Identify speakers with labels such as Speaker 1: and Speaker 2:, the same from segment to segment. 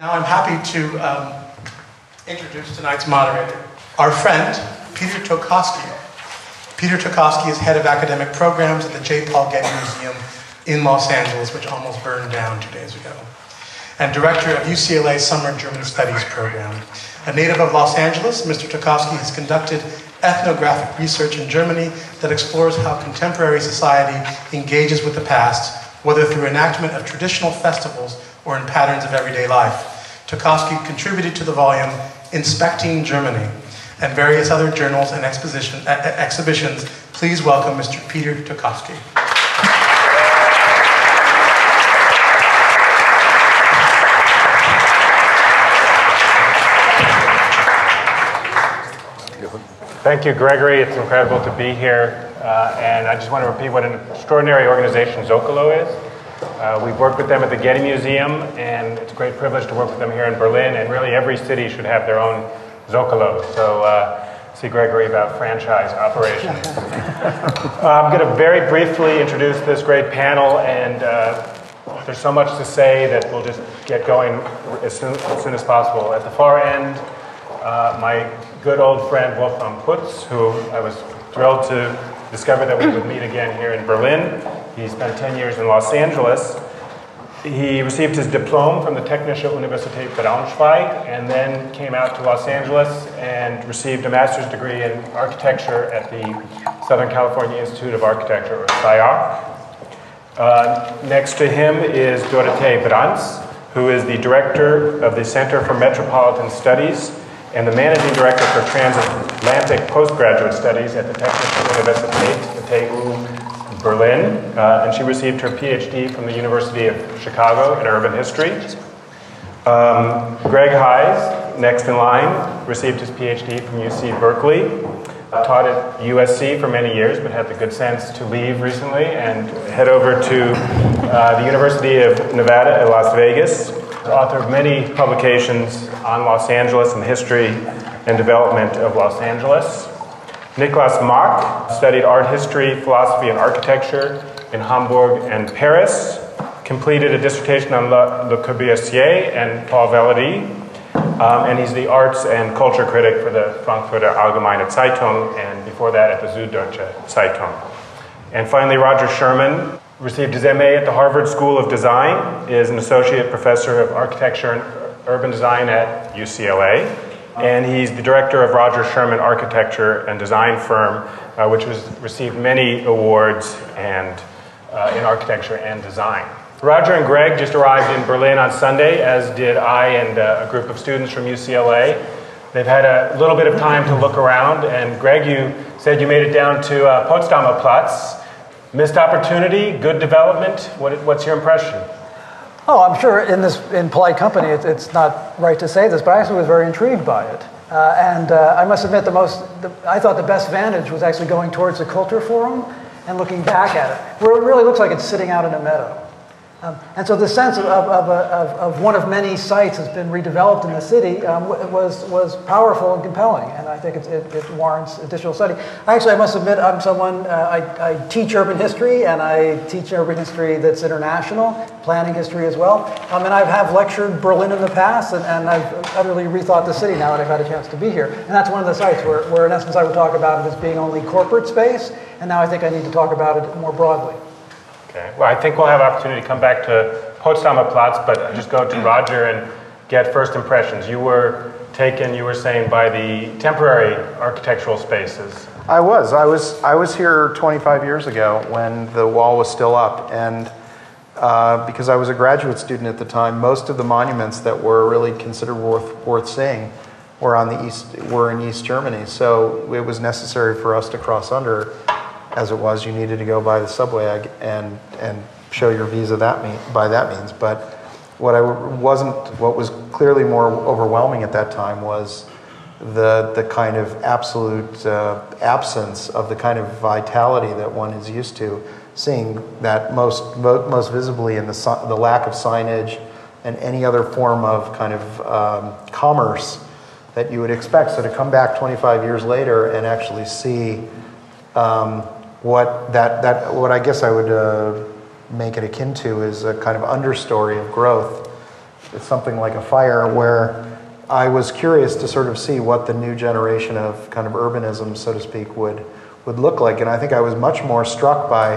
Speaker 1: Now I'm happy to um, introduce tonight's moderator, our friend, Peter Tokofsky. Peter Tokofsky is head of academic programs at the J. Paul Getty Museum in Los Angeles, which almost burned down two days ago, and director of UCLA's Summer German Studies program. A native of Los Angeles, Mr. Tokofsky has conducted ethnographic research in Germany that explores how contemporary society engages with the past, whether through enactment of traditional festivals or in patterns of everyday life. Tokofsky contributed to the volume Inspecting Germany and various other journals and exhibitions. Please welcome Mr. Peter Tokofsky.
Speaker 2: Thank you, Gregory. It's incredible to be here. Uh, and I just want to repeat what an extraordinary organization Zócalo is. Uh, we've worked with them at the Getty Museum, and it's a great privilege to work with them here in Berlin. And really, every city should have their own Zócalo. So, uh, see Gregory about franchise operations. uh, I'm going to very briefly introduce this great panel, and uh, there's so much to say that we'll just get going as soon as, soon as possible. At the far end, uh, my good old friend Wolfram Putz, who I was thrilled to discover that we would meet again here in Berlin. He spent 10 years in Los Angeles. He received his diploma from the Technische Universität Braunschweig and then came out to Los Angeles and received a master's degree in architecture at the Southern California Institute of Architecture, or. Uh, next to him is Dorothee Brantz, who is the director of the Center for Metropolitan Studies and the managing director for transatlantic postgraduate studies at the Technische Universität Berlin. Uh, and she received her PhD from the University of Chicago in urban history. Um, Greg Hise, next in line, received his PhD from UC Berkeley. Uh, taught at USC for many years, but had the good sense to leave recently and head over to uh, the University of Nevada at Las Vegas, author of many publications on Los Angeles and the history and development of Los Angeles. Niklas Maak studied art history, philosophy, and architecture in Hamburg and Paris. Completed a dissertation on Le, Le Corbusier and Paul Valéry. Um, and he's the arts and culture critic for the Frankfurter Allgemeine Zeitung, and before that at the Süddeutsche Zeitung. And finally, Roger Sherman received his MA at the Harvard School of Design, is an associate professor of architecture and urban design at UCLA, and he's the director of Roger Sherman Architecture and Design Firm, uh, which has received many awards and uh, in architecture and design. Roger and Greg just arrived in Berlin on Sunday, as did I and uh, a group of students from UCLA. They've had a little bit of time to look around, and Greg, you said you made it down to uh, Potsdamer Platz. Missed opportunity, good development. What, what's your impression?
Speaker 3: Oh, I'm sure in this in polite company, it, it's not right to say this, but I actually was very intrigued by it. Uh, and uh, I must admit, the most the, I thought the best vantage was actually going towards the Culture Forum and looking back at it, where it really looks like it's sitting out in a meadow. Um, and so the sense of, of, of, of, one of many sites has been redeveloped in the city um, was, was powerful and compelling, and I think it, it, warrants additional study. Actually, I must admit, I'm someone, uh, I, I, teach urban history, and I teach urban history that's international, planning history as well. Um, and I have lectured Berlin in the past, and, and, I've utterly rethought the city now that I've had a chance to be here. And that's one of the sites where, where in essence, I would talk about it as being only corporate space, and now I think I need to talk about it more broadly.
Speaker 2: Okay. Well, I think we'll have opportunity to come back to Potsdamer Platz, but just go to Roger and get first impressions. You were taken, you were saying, by the temporary architectural spaces.
Speaker 4: I was. I was. I was here 25 years ago when the wall was still up, and uh, because I was a graduate student at the time, most of the monuments that were really considered worth worth seeing were on the east were in East Germany. So it was necessary for us to cross under as it was, you needed to go by the subway and and show your visa that mean, by that means. But what I wasn't, what was clearly more overwhelming at that time was the the kind of absolute uh, absence of the kind of vitality that one is used to seeing that most most visibly in the the lack of signage and any other form of kind of um, commerce that you would expect. So to come back 25 years later and actually see um, what that, that what I guess I would uh, make it akin to is a kind of understory of growth it's something like a fire where I was curious to sort of see what the new generation of kind of urbanism, so to speak, would would look like. And I think I was much more struck by,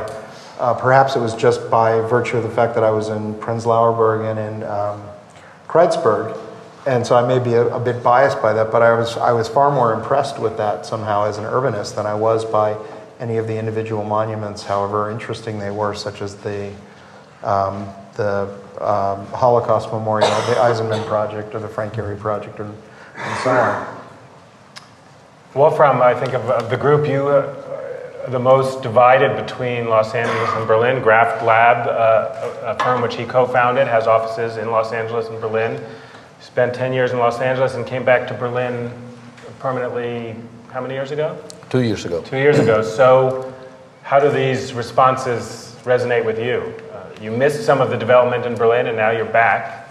Speaker 4: uh, perhaps it was just by virtue of the fact that I was in Prenzlauer Berg and in um, Kreuzberg, and so I may be a, a, bit biased by that, but I was I was far more impressed with that somehow as an urbanist than I was by any of the individual monuments, however interesting they were, such as the um, the um, Holocaust Memorial, the Eisenman Project, or the Frank Gehry Project, and, and so on.
Speaker 2: Wolfram, I think of, of the group, you uh, the most divided between Los Angeles and Berlin. Graft Lab, uh, a, a firm which he co-founded, has offices in Los Angeles and Berlin. Spent 10 years in Los Angeles and came back to Berlin permanently, how many years ago?
Speaker 5: Two years ago.
Speaker 2: Two years ago. So how do these responses resonate with you? Uh, you missed some of the development in Berlin and now you're back.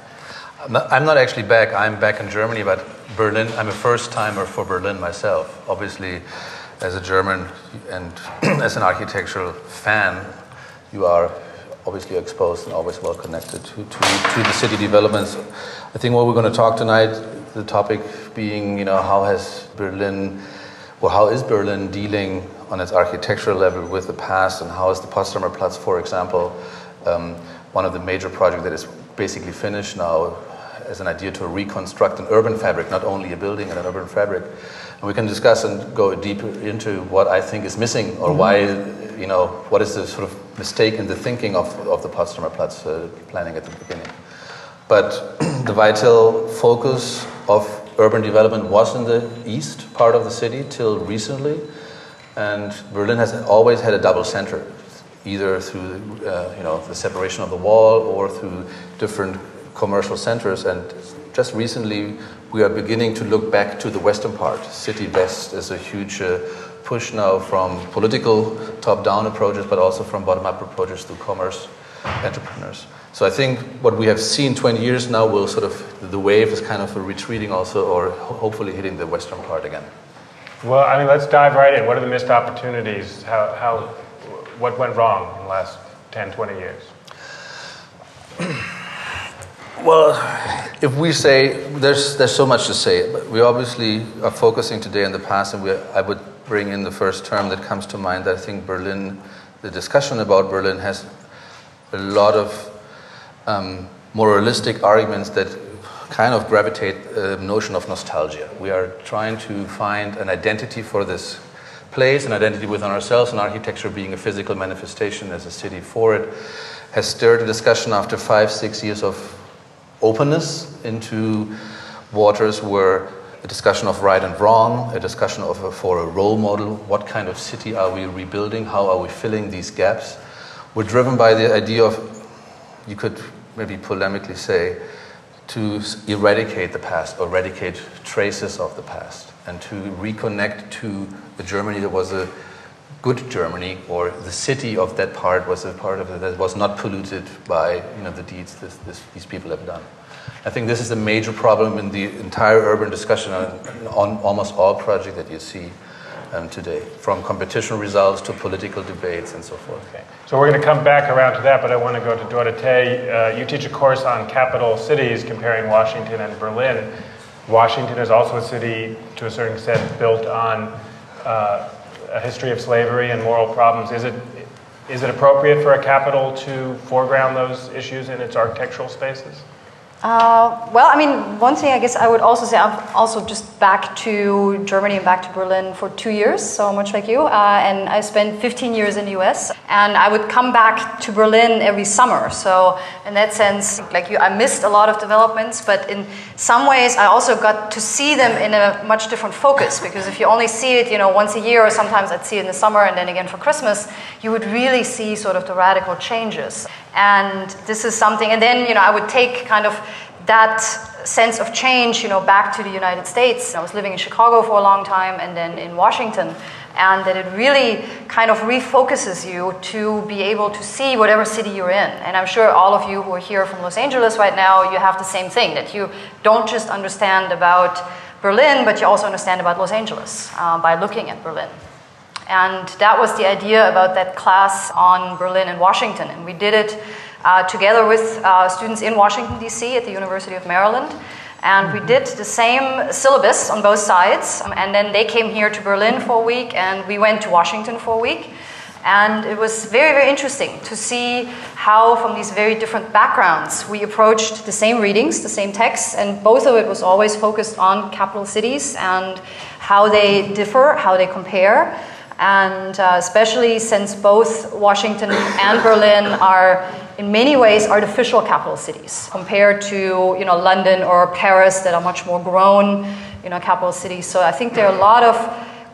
Speaker 5: I'm not, I'm not actually back. I'm back in Germany, but Berlin, I'm a first timer for Berlin myself. Obviously, as a German and as an architectural fan, you are obviously exposed and always well connected to, to, to the city developments. I think what we're going to talk tonight, the topic being, you know, how has Berlin, or how is Berlin dealing on its architectural level with the past, and how is the Potsdamer Platz, for example, um, one of the major projects that is basically finished now as an idea to reconstruct an urban fabric, not only a building and an urban fabric. And we can discuss and go deeper into what I think is missing or mm-hmm. why, you know, what is the sort of mistake in the thinking of, of the Potsdamer Platz uh, planning at the beginning. But the vital focus of urban development was in the east part of the city till recently. And Berlin has always had a double center, either through uh, you know, the separation of the wall or through different commercial centers. And just recently, we are beginning to look back to the western part. City West is a huge uh, push now from political top down approaches, but also from bottom up approaches to commerce entrepreneurs. So I think what we have seen 20 years now will sort of, the wave is kind of retreating also, or hopefully hitting the western part again.
Speaker 2: Well, I mean, let's dive right in. What are the missed opportunities? How, how, what went wrong in the last 10, 20 years?
Speaker 5: Well, if we say there's there's so much to say, but we obviously are focusing today on the past, and we, I would bring in the first term that comes to mind. That I think Berlin, the discussion about Berlin has a lot of um, moralistic arguments that kind of gravitate the notion of nostalgia. We are trying to find an identity for this place, an identity within ourselves, and architecture being a physical manifestation as a city for it, has stirred a discussion after five, six years of openness into waters where a discussion of right and wrong, a discussion of a, for a role model, what kind of city are we rebuilding, how are we filling these gaps, were driven by the idea of, you could maybe polemically say, to eradicate the past, or eradicate traces of the past, and to reconnect to the Germany that was a good Germany, or the city of that part was a part of it that was not polluted by you know, the deeds this, this, these people have done. I think this is a major problem in the entire urban discussion on, on almost all projects that you see um, today, from competition results to political debates and so forth.
Speaker 2: Okay. So we're going to come back around to that, but I want to go to Dorothee. Uh, you teach a course on capital cities comparing Washington and Berlin. Washington is also a city, to a certain extent, built on uh, a history of slavery and moral problems. Is it, is it appropriate for a capital to foreground those issues in its architectural spaces?
Speaker 6: Uh, well, I mean, one thing I guess I would also say, I'm also just back to Germany and back to Berlin for two years, so much like you. Uh, and I spent 15 years in the US. And I would come back to Berlin every summer. So, in that sense, like you, I missed a lot of developments, but in some ways, I also got to see them in a much different focus. Because if you only see it, you know, once a year, or sometimes I'd see it in the summer and then again for Christmas, you would really see sort of the radical changes. And this is something, and then, you know, I would take kind of that sense of change, you know, back to the United States. I was living in Chicago for a long time and then in Washington, and that it really kind of refocuses you to be able to see whatever city you're in. And I'm sure all of you who are here from Los Angeles right now, you have the same thing that you don't just understand about Berlin, but you also understand about Los Angeles uh, by looking at Berlin. And that was the idea about that class on Berlin and Washington. And we did it uh, together with uh, students in Washington, D.C. at the University of Maryland. And we did the same syllabus on both sides. And then they came here to Berlin for a week, and we went to Washington for a week. And it was very, very interesting to see how, from these very different backgrounds, we approached the same readings, the same texts, and both of it was always focused on capital cities and how they differ, how they compare. And uh, especially since both Washington and Berlin are, in many ways, artificial capital cities compared to, you know, London or Paris that are much more grown, you know, capital cities. So I think there are a lot of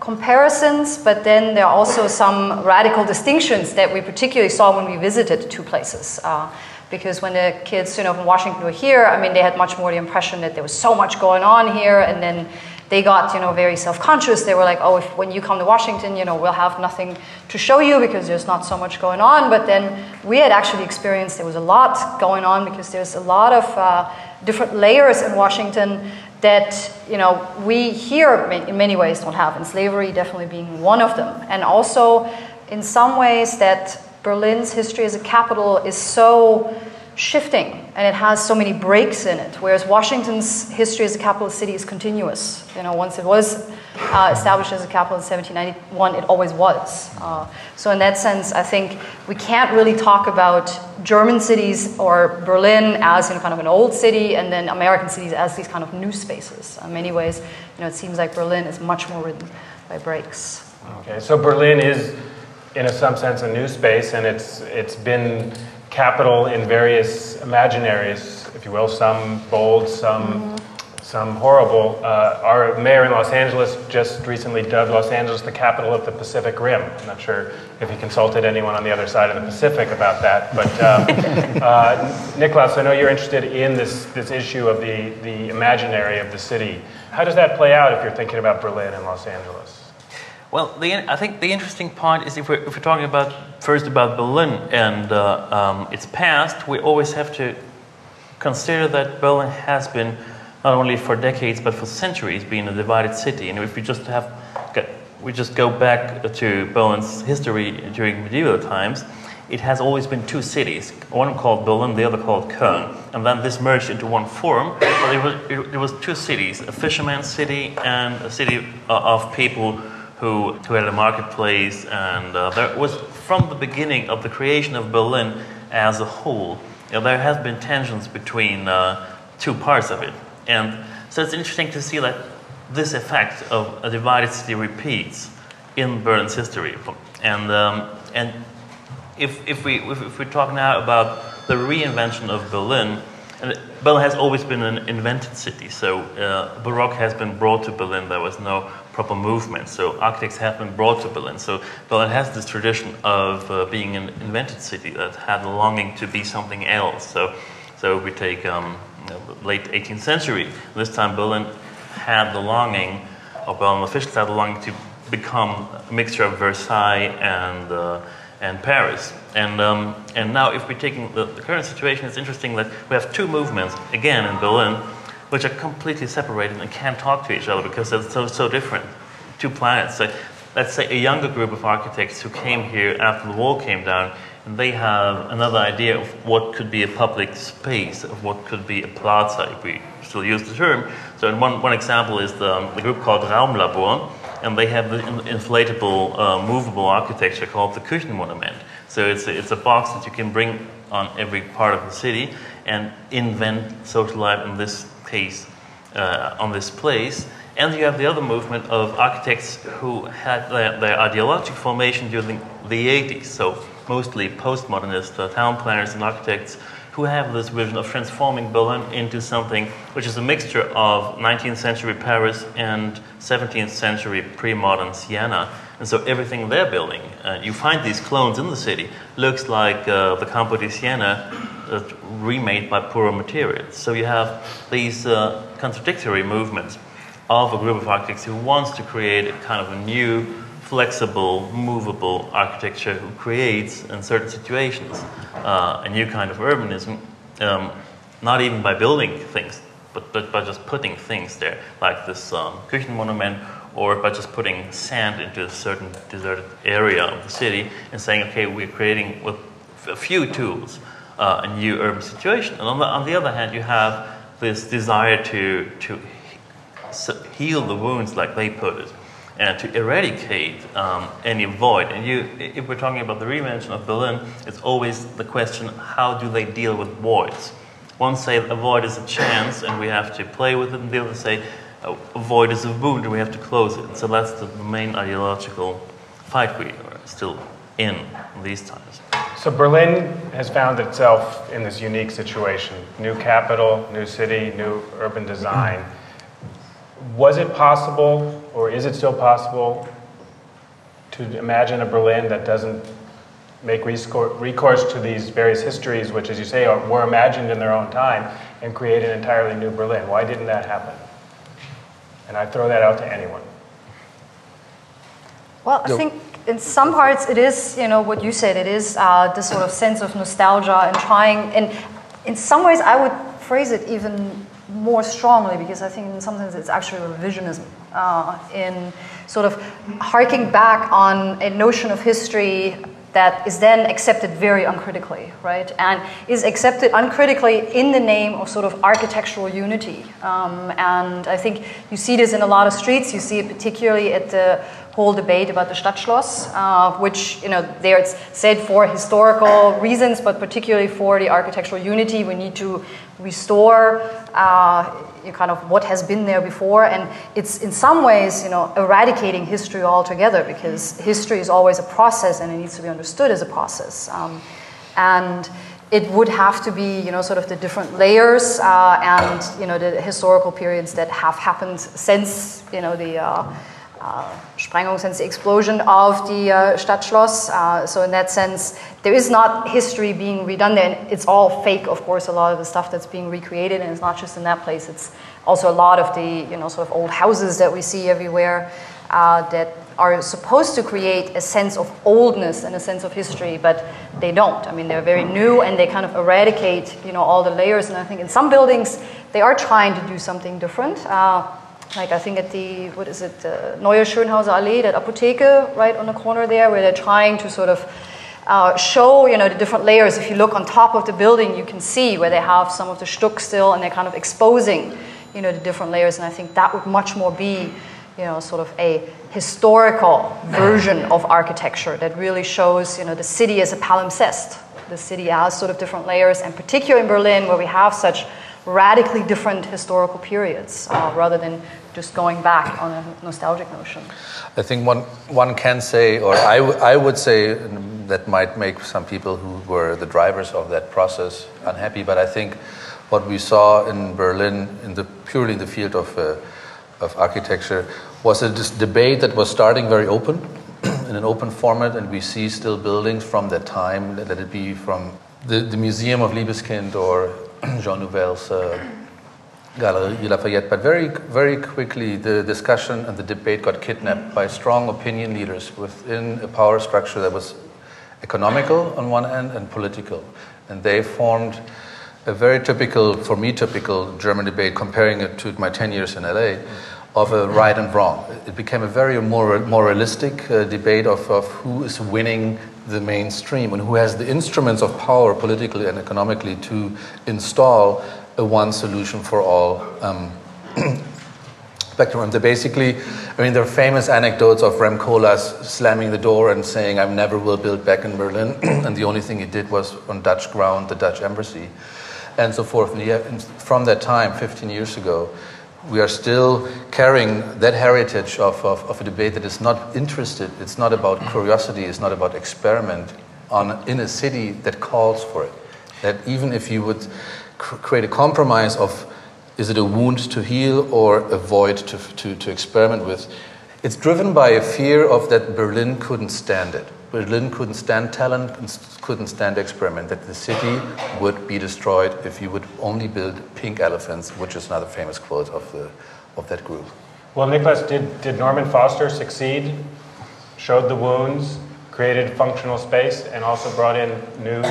Speaker 6: comparisons, but then there are also some radical distinctions that we particularly saw when we visited two places. Uh, because when the kids, you know, from Washington were here, I mean, they had much more the impression that there was so much going on here, and then they got, you know, very self-conscious. They were like, oh, if, when you come to Washington, you know, we'll have nothing to show you because there's not so much going on. But then we had actually experienced there was a lot going on because there's a lot of uh, different layers in Washington that you know we here in many ways don't have, and slavery definitely being one of them. And also, in some ways, that Berlin's history as a capital is so shifting and it has so many breaks in it, whereas Washington's history as a capital city is continuous. You know, once it was uh, established as a capital in 1791, it always was. Uh, so in that sense, I think we can't really talk about German cities or Berlin as you know, kind of an old city, and then American cities as these kind of new spaces. In many ways, you know, it seems like Berlin is much more ridden by breaks.
Speaker 2: Okay, so Berlin is, in a, some sense, a new space, and it's it's been capital in various imaginaries, if you will, some bold, some, mm-hmm. some horrible. Uh, our mayor in Los Angeles just recently dubbed Los Angeles the capital of the Pacific Rim. I'm not sure if he consulted anyone on the other side of the Pacific about that, but uh, uh, Niklas, I know you're interested in this, this issue of the, the imaginary of the city. How does that play out if you're thinking about Berlin and Los Angeles?
Speaker 7: Well, the, I think the interesting part is if we're, if we're talking about first about Berlin and uh, um, its past, we always have to consider that Berlin has been not only for decades but for centuries being a divided city. And if we just have we just go back to Berlin's history during medieval times, it has always been two cities, one called Berlin, the other called Köln. And then this merged into one form, but it was, it, it was two cities, a fisherman's city and a city uh, of people who, had a marketplace. And uh, there was, from the beginning of the creation of Berlin as a whole, you know, there has been tensions between uh, two parts of it. And so it's interesting to see that this effect of a divided city repeats in Berlin's history. And, um, and if, if, we, if, if we talk now about the reinvention of Berlin, and Berlin has always been an invented city, so uh, Baroque has been brought to Berlin. There was no proper movement. So architects have been brought to Berlin. So Berlin has this tradition of uh, being an invented city that had a longing to be something else. So, so we take um, late 18th century. This time Berlin had the longing, or Berlin officials had the longing to become a mixture of Versailles and uh, and Paris. And, um, and now, if we're taking the, the, current situation, it's interesting that we have two movements, again in Berlin, which are completely separated and can't talk to each other because they're so, so different. Two planets. So let's say a younger group of architects who came here after the wall came down, and they have another idea of what could be a public space, of what could be a plaza, if we still use the term. So, one, one example is the, um, the group called Raumlabor, and they have the inflatable, uh, movable architecture called the Küchenmonument. So, it's a, it's a box that you can bring on every part of the city and invent social life in this case uh, on this place. And you have the other movement of architects who had their, their ideological formation during the 80s, so mostly postmodernist uh, town planners and architects who have this vision of transforming Berlin into something which is a mixture of 19th century Paris and 17th century pre modern Siena. And so everything they're building, uh, you find these clones in the city, looks like uh, the Campo di Siena uh, remade by poorer materials. So you have these uh, contradictory movements of a group of architects who wants to create a kind of a new, flexible, movable architecture who creates, in certain situations, uh, a new kind of urbanism, um, not even by building things, but, but by just putting things there, like this um, Küchenmonument, or by just putting sand into a certain deserted area of the city and saying, okay, we're creating with a few tools uh, a new urban situation. And on the, on the other hand, you have this desire to, to heal the wounds, like they put it, and to eradicate um, any void. And you, if we're talking about the reinvention of Berlin, it's always the question how do they deal with voids? One say a void is a chance and we have to play with it, and the other say a void is a wound and we have to close it. So that's the main ideological fight we are still in these times.
Speaker 2: So Berlin has found itself in this unique situation new capital, new city, new urban design. Was it possible, or is it still possible, to imagine a Berlin that doesn't make recourse to these various histories, which, as you say, are, were imagined in their own time, and create an entirely new Berlin? Why didn't that happen? And I throw that out to anyone.
Speaker 6: Well, I think in some parts it is, you know, what you said. It is uh, this sort of sense of nostalgia and trying. And in some ways, I would phrase it even more strongly because I think in some sense it's actually revisionism uh, in sort of harking back on a notion of history that is then accepted very uncritically, right? And is accepted uncritically in the name of sort of architectural unity. Um, and I think you see this in a lot of streets. You see it particularly at the whole debate about the Stadtschloss, uh, which, you know, there it's said for historical reasons, but particularly for the architectural unity, we need to restore uh, you kind of what has been there before. And it's in some ways, you know, eradicating history altogether because history is always a process and it needs to be understood as a process. Um, and it would have to be, you know, sort of the different layers uh, and, you know, the historical periods that have happened since, you know, the uh, Sprengung, since the explosion of the uh, Stadtschloss. Uh, so in that sense, there is not history being redone it's all fake, of course, a lot of the stuff that's being recreated. And it's not just in that place. It's also a lot of the, you know, sort of old houses that we see everywhere uh, that are supposed to create a sense of oldness and a sense of history, but they don't. I mean, they're very new and they kind of eradicate, you know, all the layers. And I think in some buildings, they are trying to do something different. Uh, like I think at the what is it, uh, Neue Schönhauser Allee, that Apotheke right on the corner there, where they're trying to sort of uh, show you know the different layers. If you look on top of the building, you can see where they have some of the stuck still, and they're kind of exposing you know the different layers. And I think that would much more be you know sort of a historical version of architecture that really shows you know the city as a palimpsest. The city has sort of different layers, and particularly in Berlin, where we have such radically different historical periods uh, rather than just going back on a nostalgic notion.
Speaker 5: I think one, one can say, or I, I would say, that might make some people who were the drivers of that process unhappy, but I think what we saw in Berlin, in the, purely in the field of, uh, of architecture, was a debate that was starting very open, in an open format, and we see still buildings from that time, let it be from the, the Museum of Libeskind or Jean Nouvel's uh, Galerie Lafayette. But very, very quickly, the discussion and the debate got kidnapped by strong opinion leaders within a power structure that was economical on one end and political. And they formed a very typical, for me, typical German debate, comparing it to my 10 years in LA, of a right and wrong. It became a very moral, moralistic uh, debate of, of who is winning the mainstream and who has the instruments of power politically and economically to install a one solution for all um, spectrum. They basically, I mean, there are famous anecdotes of Rem Koolhaas slamming the door and saying, I never will build back in Berlin. and the only thing he did was on Dutch ground, the Dutch embassy, and so forth. And from that time, 15 years ago, we are still carrying that heritage of, of, of a debate that is not interested, it's not about curiosity, it's not about experiment on, in a city that calls for it. That even if you would create a compromise of is it a wound to heal or a void to, to, to experiment with, it's driven by a fear of that Berlin couldn't stand it. Berlin couldn't stand talent, couldn't stand experiment, that the city would be destroyed if you would only build pink elephants, which is another famous quote of, the, of that group.
Speaker 2: Well, Nicholas, did, did Norman Foster succeed? Showed the wounds, created functional space, and also brought in new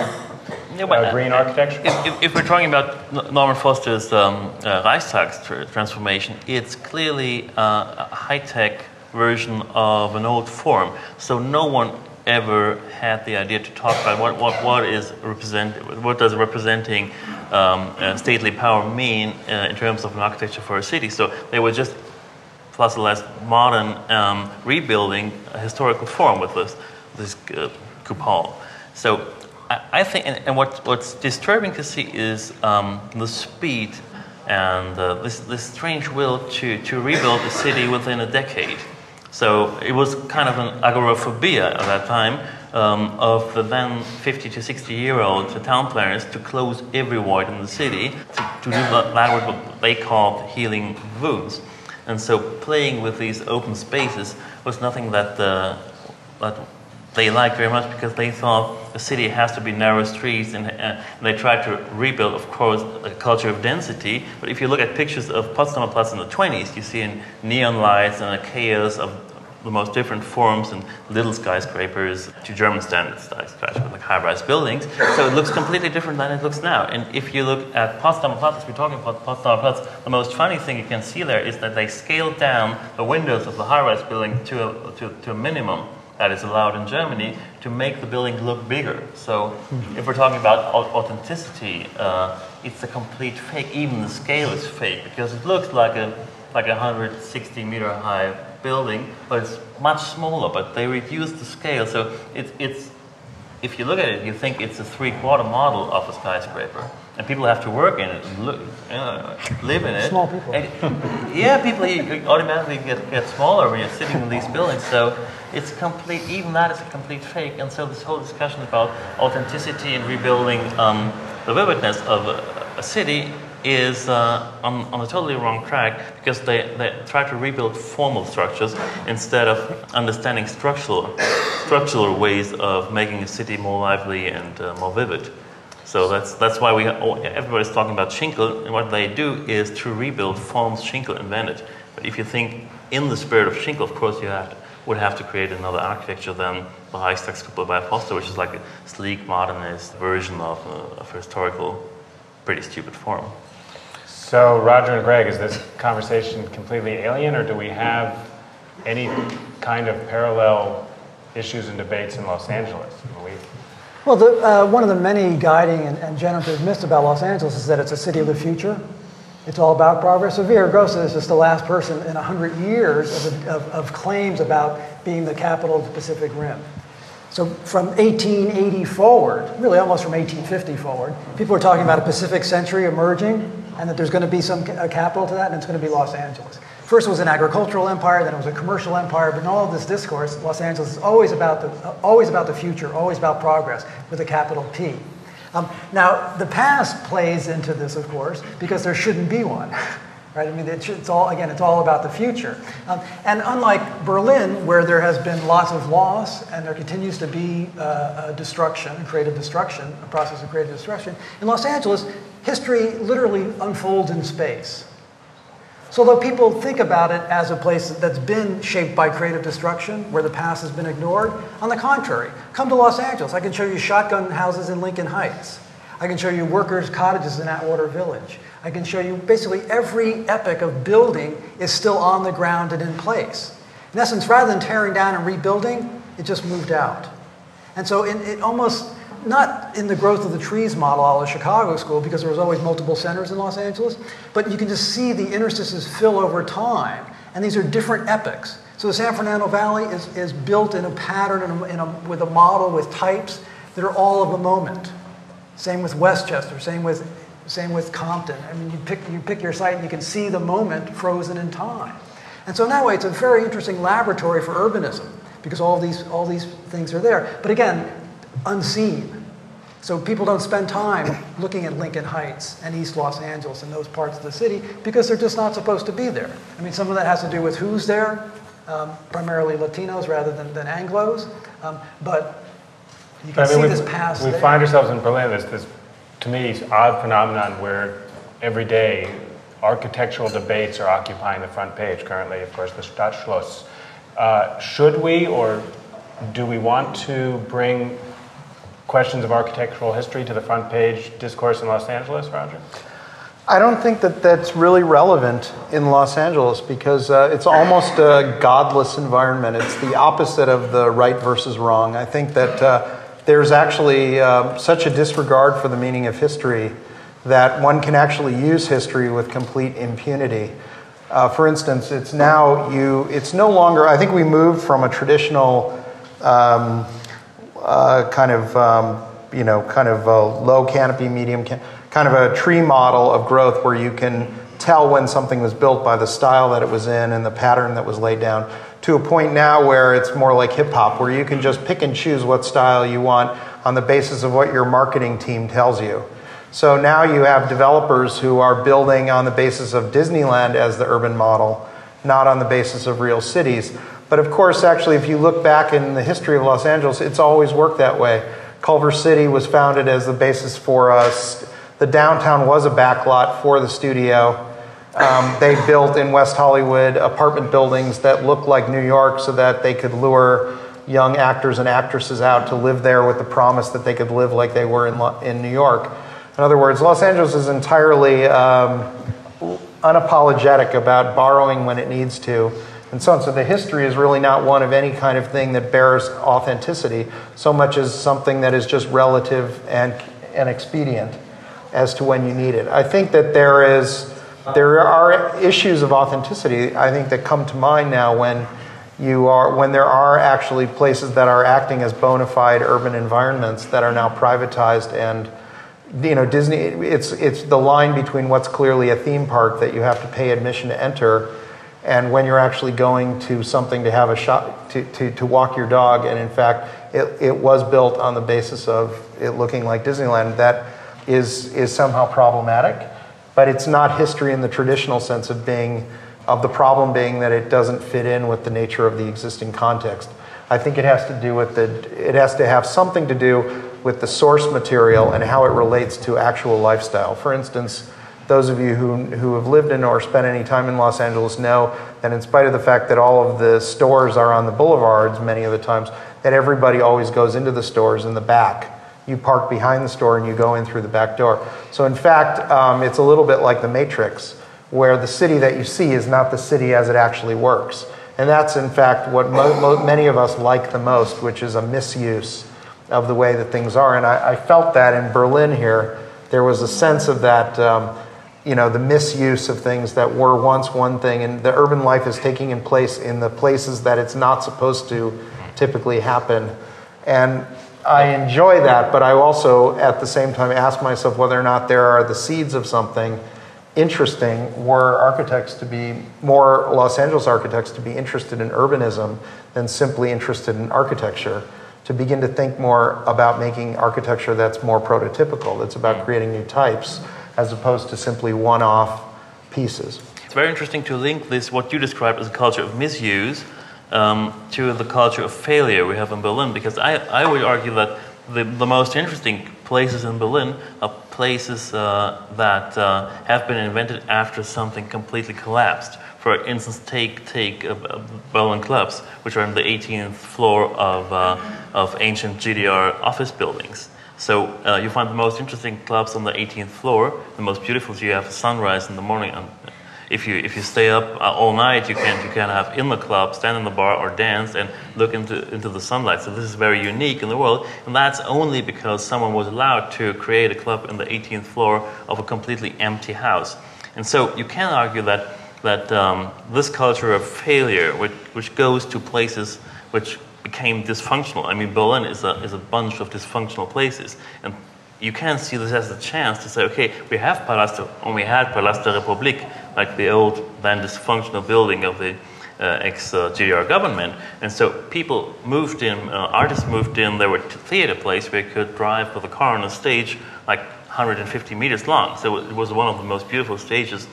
Speaker 7: Yeah, but,
Speaker 2: uh, green architecture?
Speaker 7: If, if, if we're talking about Norman Foster's um, uh, Reichstag tr- transformation, it's clearly uh, a high tech version of an old form. So no one ever had the idea to talk about what, what, what is represent, what does representing um, stately power mean uh, in terms of an architecture for a city. So they were just plus or less modern um, rebuilding a historical form with this, this uh. So I, I think, and, and, what, what's disturbing to see is um, the speed and uh, this, this strange will to, to rebuild the city within a decade. So it was kind of an agoraphobia at that time um, of the then 50 to 60 year old town planners to close every void in the city to, to do that, what they called healing wounds. And so playing with these open spaces was nothing that, uh, that they liked very much because they thought the city has to be narrow streets and, uh, they tried to rebuild, of course, a culture of density. But if you look at pictures of Potsdamer Platz in the 20s, you see in neon lights and a chaos of the most different forms and little skyscrapers to German standard skyscrapers, like high-rise buildings. So it looks completely different than it looks now. And if you look at Potsdamer Platz, we're talking about Potsdamer Platz, the most funny thing you can see there is that they scaled down the windows of the high-rise building to a, to, to a minimum that is allowed in Germany to make the building look bigger. So if we're talking about authenticity, uh, it's a complete fake. Even the scale is fake because it looks like a like a 160 meter high building, but it's much smaller. But they reduced the scale, so it, it's if you look at it, you think it's a three-quarter model of a skyscraper, and people have to work in it and look, live in it.
Speaker 3: Small people. And,
Speaker 7: yeah, people automatically get, get smaller when you're sitting in these buildings. So it's complete. Even that is a complete fake. And so this whole discussion about authenticity and rebuilding um, the vividness of a, a city is uh, on, on, a totally wrong track because they, they try to rebuild formal structures instead of understanding structural, structural ways of making a city more lively and uh, more vivid. So that's, that's why we, everybody's talking about Schinkel, and what they do is to rebuild forms Schinkel invented. But if you think in the spirit of Schinkel, of course, you have to, would have to create another architecture than the Reichstagskuppel by Foster, which is like a sleek, modernist version of a, of a historical, pretty stupid form.
Speaker 2: So, Roger and Greg, is this conversation completely alien, or do we have any kind of parallel issues and debates in Los Angeles? We...
Speaker 3: Well, the, uh, one of the many guiding and, and generative myths about Los Angeles is that it's a city of the future. It's all about progress. So Villaraigosa is just the last person in 100 years of, of, of claims about being the capital of the Pacific Rim. So from 1880 forward, really almost from 1850 forward, people are talking about a Pacific century emerging and that there's going to be some capital to that, and it's going to be Los Angeles. First it was an agricultural empire, then it was a commercial empire, but in all of this discourse, Los Angeles is always about the, always about the future, always about progress, with a capital P. Um, now, the past plays into this, of course, because there shouldn't be one. Right? I mean, it's all, again, it's all about the future. Um, and unlike Berlin, where there has been lots of loss and there continues to be uh, destruction, creative destruction, a process of creative destruction, in Los Angeles, history literally unfolds in space. So, though people think about it as a place that's been shaped by creative destruction, where the past has been ignored, on the contrary, come to Los Angeles. I can show you shotgun houses in Lincoln Heights. I can show you workers' cottages in Atwater Village. I can show you basically every epoch of building is still on the ground and in place. In essence, rather than tearing down and rebuilding, it just moved out. And so it, it almost, not in the growth of the trees model out of Chicago School, because there was always multiple centers in Los Angeles, but you can just see the interstices fill over time. And these are different epochs. So the San Fernando Valley is, is built in a pattern, in a, in a, with a model, with types that are all of a moment. Same with Westchester, same with same with Compton. I mean, you pick, you pick your site and you can see the moment frozen in time. And so in that way, it's a very interesting laboratory for urbanism because all these, all these things are there. But again, unseen. So people don't spend time looking at Lincoln Heights and East Los Angeles and those parts of the city because they're just not supposed to be there. I mean, some of that has to do with who's there, um, primarily Latinos rather than, than Anglos. Um, but you can I mean, see this past.
Speaker 2: We
Speaker 3: there.
Speaker 2: find ourselves in Berlin. There's this to me, odd phenomenon where every day architectural debates are occupying the front page currently, of course, the Stadtschloss. Uh, should we or do we want to bring questions of architectural history to the front page discourse in Los Angeles, Roger?
Speaker 4: I don't think that that's really relevant in Los Angeles because uh, it's almost a godless environment. It's the opposite of the right versus wrong. I think that uh, there's actually uh, such a disregard for the meaning of history that one can actually use history with complete impunity. Uh, for instance, it's now you. It's no longer. I think we moved from a traditional um, uh, kind of um, you know kind of low canopy, medium. Can- kind of a tree model of growth where you can tell when something was built by the style that it was in and the pattern that was laid down to a point now where it's more like hip hop, where you can just pick and choose what style you want on the basis of what your marketing team tells you. So now you have developers who are building on the basis of Disneyland as the urban model, not on the basis of real cities. But of course, actually, if you look back in the history of Los Angeles, it's always worked that way. Culver City was founded as the basis for us. The downtown was a backlot for the studio. Um, they built in West Hollywood apartment buildings that looked like New York so that they could lure young actors and actresses out to live there with the promise that they could live like they were in, in New York. In other words, Los Angeles is entirely um, unapologetic about borrowing when it needs to and so on. So the history is really not one of any kind of thing that bears authenticity so much as something that is just relative and, and expedient as to when you need it. I think that there is there are issues of authenticity I think that come to mind now when you are when there are actually places that are acting as bona fide urban environments that are now privatized and you know Disney it's it's the line between what's clearly a theme park that you have to pay admission to enter and when you're actually going to something to have a shot to, to, to walk your dog and in fact it, it was built on the basis of it looking like Disneyland that is, is somehow problematic, but it's not history in the traditional sense of being of the problem being that it doesn't fit in with the nature of the existing context. I think it has to do with the it has to have something to do with the source material and how it relates to actual lifestyle. For instance, those of you who, who have lived in or spent any time in Los Angeles know that in spite of the fact that all of the stores are on the boulevards many of the times, that everybody always goes into the stores in the back you park behind the store and you go in through the back door. So, in fact, um, it's a little bit like the Matrix, where the city that you see is not the city as it actually works. And that's, in fact, what mo- mo- many of us like the most, which is a misuse of the way that things are. And I, I felt that in Berlin here. There was a sense of that, um, you know, the misuse of things that were once one thing, and the urban life is taking in place in the places that it's not supposed to typically happen. And I enjoy that, but I also, at the same time, ask myself whether or not there are the seeds of something interesting were architects to be more Los Angeles architects to be interested in urbanism than simply interested in architecture to begin to think more about making architecture that's more prototypical that's about creating new types as opposed to simply one-off pieces
Speaker 7: it's very interesting to link this what you described as a culture of misuse um, to the culture of failure we have in Berlin. Because I, I would argue that the, the most interesting places in Berlin are places uh, that uh, have been invented after something completely collapsed. For instance, take, take uh, Berlin clubs, which are on the 18th floor of, uh, of ancient GDR office buildings. So uh, you find the most interesting clubs on the 18th floor. The most beautiful, you have a sunrise in the morning and if you if you stay up uh, all night, you can you can have in the club, stand in the bar, or dance and look into into the sunlight. So this is very unique in the world, and that's only because someone was allowed to create a club in the 18th floor of a completely empty house. And so you can argue that that um, this culture of failure, which which goes to places which became dysfunctional. I mean, Berlin is a is a bunch of dysfunctional places, and you can see this as a chance to say, okay, we have Palast, and we had Palast der Republik, like the old, then dysfunctional building of the uh, ex-GDR government. And so people moved in, uh, artists moved in, there were theater plays where you could drive with a car on a stage like 150 meters long. So it was one of the most beautiful stages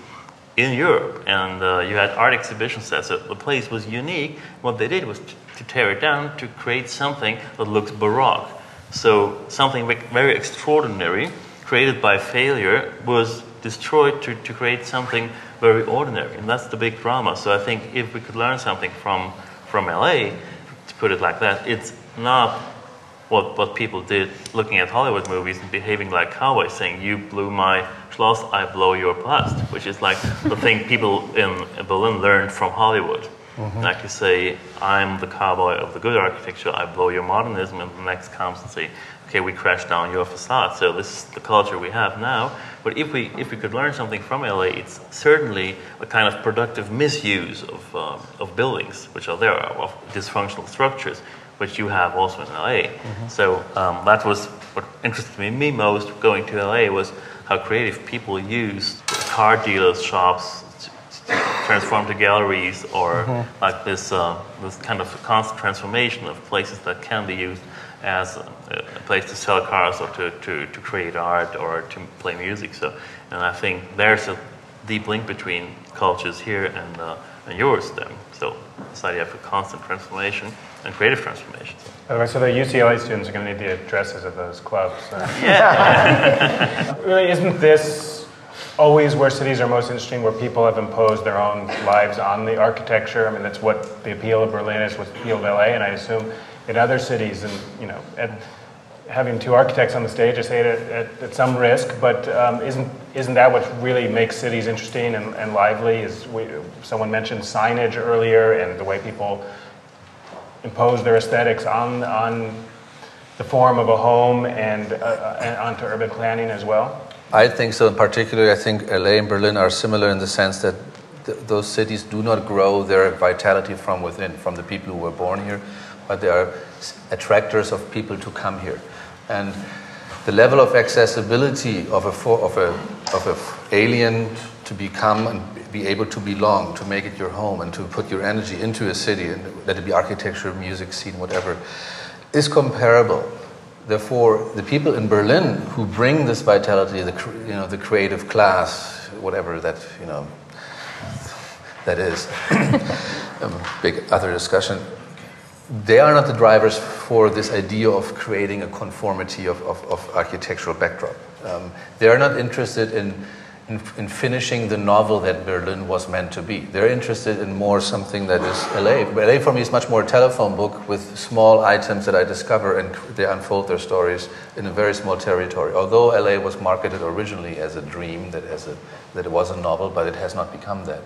Speaker 7: in Europe. And uh, you had art exhibitions sets. So the place was unique. What they did was to tear it down to create something that looks baroque. So something very extraordinary created by failure was destroyed to, to create something very ordinary. And that's the big drama. So I think if we could learn something from, from LA, to put it like that, it's not what, what people did looking at Hollywood movies and behaving like cowboys, saying, You blew my Schloss, I blow your Palast, which is like the thing people in Berlin learned from Hollywood. Like you say, I'm the cowboy of the good architecture, I blow your modernism, and the next comes and say, okay, we crash down your facade. So this is the culture we have now. But if we if we could learn something from LA, it's certainly a kind of productive misuse of um, of buildings, which are there, of dysfunctional structures, which you have also in LA. So um, that was what interested me, me most going to LA was how creative people use car dealers' shops transform to galleries or like this uh, this kind of constant transformation of places that can be used as a, a place to sell cars or to, to, to create art or to play music. So, and I think there's a deep link between cultures here and, uh, and yours then. So this idea of a constant transformation and creative transformation.
Speaker 2: By the way, so the UCLA students are going to need the addresses of those clubs. uh, really, isn't this always where cities are most interesting, where people have imposed their own lives on the architecture? I mean, that's what the appeal of Berlin is, what's the appeal of LA, and I assume in other cities, and you know, and having two architects on the stage, I say it at, at, at some risk, but um, isn't isn't that what really makes cities interesting and, and lively? Is we, someone mentioned signage earlier, and the way people impose their aesthetics on on the form of a home and, uh, and onto urban planning as well.
Speaker 5: I think so. In particular, I think LA and Berlin are similar in the sense that th- those cities do not grow their vitality from within, from the people who were born here, but they are attractors of people to come here. And the level of accessibility of a for, of a of a alien to become and be able to belong, to make it your home, and to put your energy into a city, and let it be architecture, music, scene, whatever, is comparable. Therefore, the people in Berlin who bring this vitality, the you know the creative class, whatever that you know that is, a big other discussion. They are not the drivers for this idea of creating a conformity of, of, of architectural backdrop. Um, they are not interested in, in, in finishing the novel that Berlin was meant to be. They're interested in more something that is LA. LA for me is much more a telephone book with small items that I discover and they unfold their stories in a very small territory. Although LA was marketed originally as a dream, that, as a, that it was a novel, but it has not become that.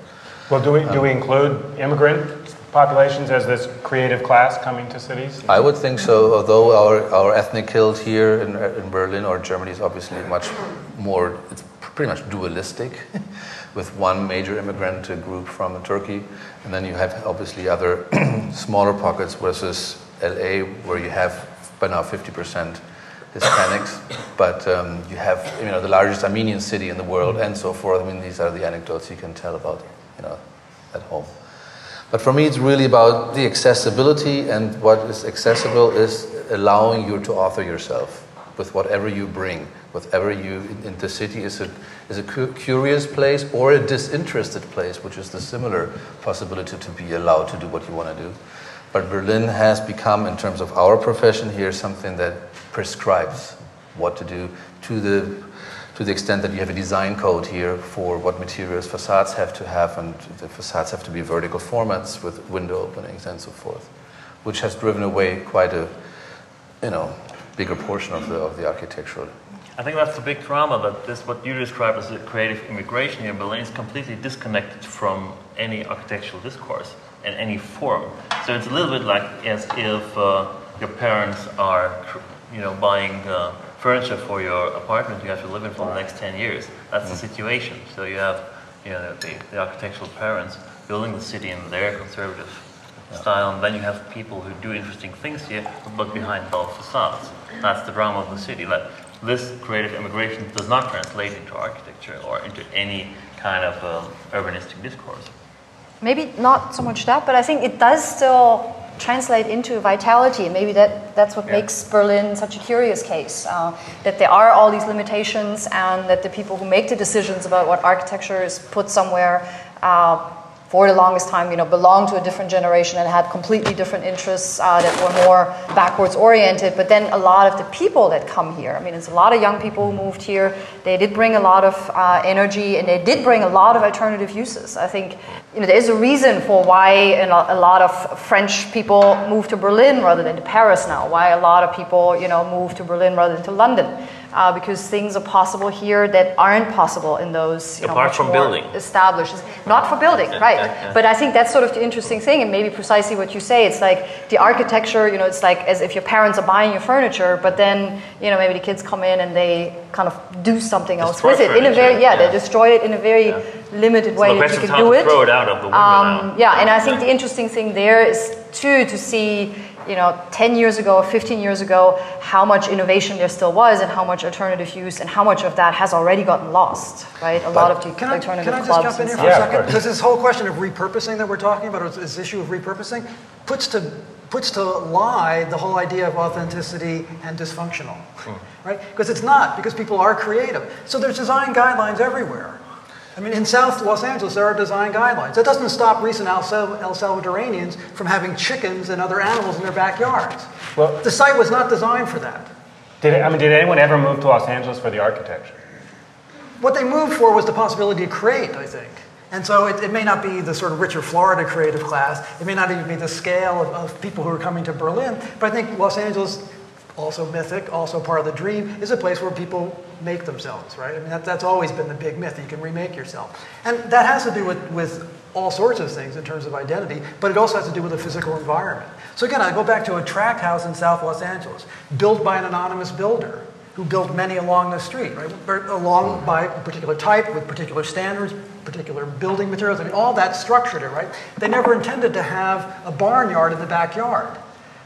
Speaker 2: Well, do we do we um, include immigrant populations as this creative class coming to cities?
Speaker 5: I would think so, although our, our ethnic guild here in, in Berlin or Germany is obviously much more, it's pretty much dualistic, with one major immigrant group from Turkey, and then you have obviously other smaller pockets versus LA, where you have by now 50% Hispanics, but um, you have you know the largest Armenian city in the world and so forth. I mean, these are the anecdotes you can tell about you know at home. But for me, it's really about the accessibility, and what is accessible is allowing you to author yourself with whatever you bring, whatever you in, the city is a is a cu- curious place or a disinterested place, which is the similar possibility to be allowed to do what you want to do. But Berlin has become, in terms of our profession here, something that prescribes what to do to the to the extent that you have a design code here for what materials facades have to have, and the facades have to be vertical formats with window openings and so forth, which has driven away quite a, you know, bigger portion of the of the architectural.
Speaker 7: I think that's the big drama that this, what you describe as a creative immigration here in Berlin, is completely disconnected from any architectural discourse and any form. So it's a little bit like as if uh, your parents are, you know, buying uh, furniture for your apartment you have to live in for the next 10 years. That's the situation. So you have, you know, the, the architectural parents building the city in their conservative style, and then you have people who do interesting things here, but behind dull facades. That's the drama of the city. That this creative immigration does not translate into architecture or into any kind of um, urbanistic discourse.
Speaker 6: Maybe not so much that, but I think it does still translate into vitality. Maybe that, that's what
Speaker 7: Yeah.
Speaker 6: makes Berlin such a curious case. Uh, that there are all these limitations, and that the people who make the decisions about what architecture is put somewhere uh, for the longest time, you know, belonged to a different generation and had completely different interests uh, that were more backwards oriented. But then a lot of the people that come here, I mean, it's a lot of young people who moved here. They did bring a lot of uh, energy and they did bring a lot of alternative uses. I think, you know, there is a reason for why a lot of French people move to Berlin rather than to Paris now. Why a lot of people, you know, move to Berlin rather than to London uh, because things are possible here that aren't possible in those you know,
Speaker 7: apart
Speaker 6: much
Speaker 7: from building
Speaker 6: established. Not for building, right?
Speaker 7: yeah, yeah.
Speaker 6: But I think that's sort of the interesting thing, and maybe precisely what you say. It's like the architecture. You know, it's like as if your parents are buying your furniture, but then you know maybe the kids come in and they kind of do something else
Speaker 7: Destroy
Speaker 6: with it in a very yeah,
Speaker 7: yeah.
Speaker 6: they destroy it in a very limited way that you can do it.
Speaker 7: throw it out of the window
Speaker 6: Um, yeah, and I think the interesting thing there is too to see, you know, 10 years ago, 15 years ago, how much innovation there still was and how much alternative use and how much of that has already gotten lost, right? A lot of the
Speaker 3: Can I,
Speaker 6: alternative
Speaker 3: can I just jump in here for
Speaker 2: Yeah,
Speaker 3: a second? Because this whole question of repurposing that we're talking about, or this issue of repurposing, puts to puts to lie the whole idea of authenticity and dysfunctional, hmm. right? Because it's not, because people are creative. So there's design guidelines everywhere. I mean, in South Los Angeles, there are design guidelines. That doesn't stop recent El, Sal- El Salvadoranians from having chickens and other animals in their backyards.
Speaker 2: Well-
Speaker 3: the site was not designed for that.
Speaker 2: Did, I mean, did anyone ever move to Los Angeles for the architecture?
Speaker 3: What they moved for was the possibility to create, I think. And so it, it may not be the sort of Richard Florida creative class. It may not even be the scale of, of people who are coming to Berlin. But I think Los Angeles, also mythic, also part of the dream, is a place where people make themselves, right? I mean, that, that's always been the big myth. You can remake yourself. And that has to do with, with all sorts of things in terms of identity, but it also has to do with the physical environment. So again, I go back to a tract house in South Los Angeles, built by an anonymous builder who built many along the street, right? Along by a particular type, with particular standards, particular building materials. I mean, all that structured it, right? They never intended to have a barnyard in the backyard.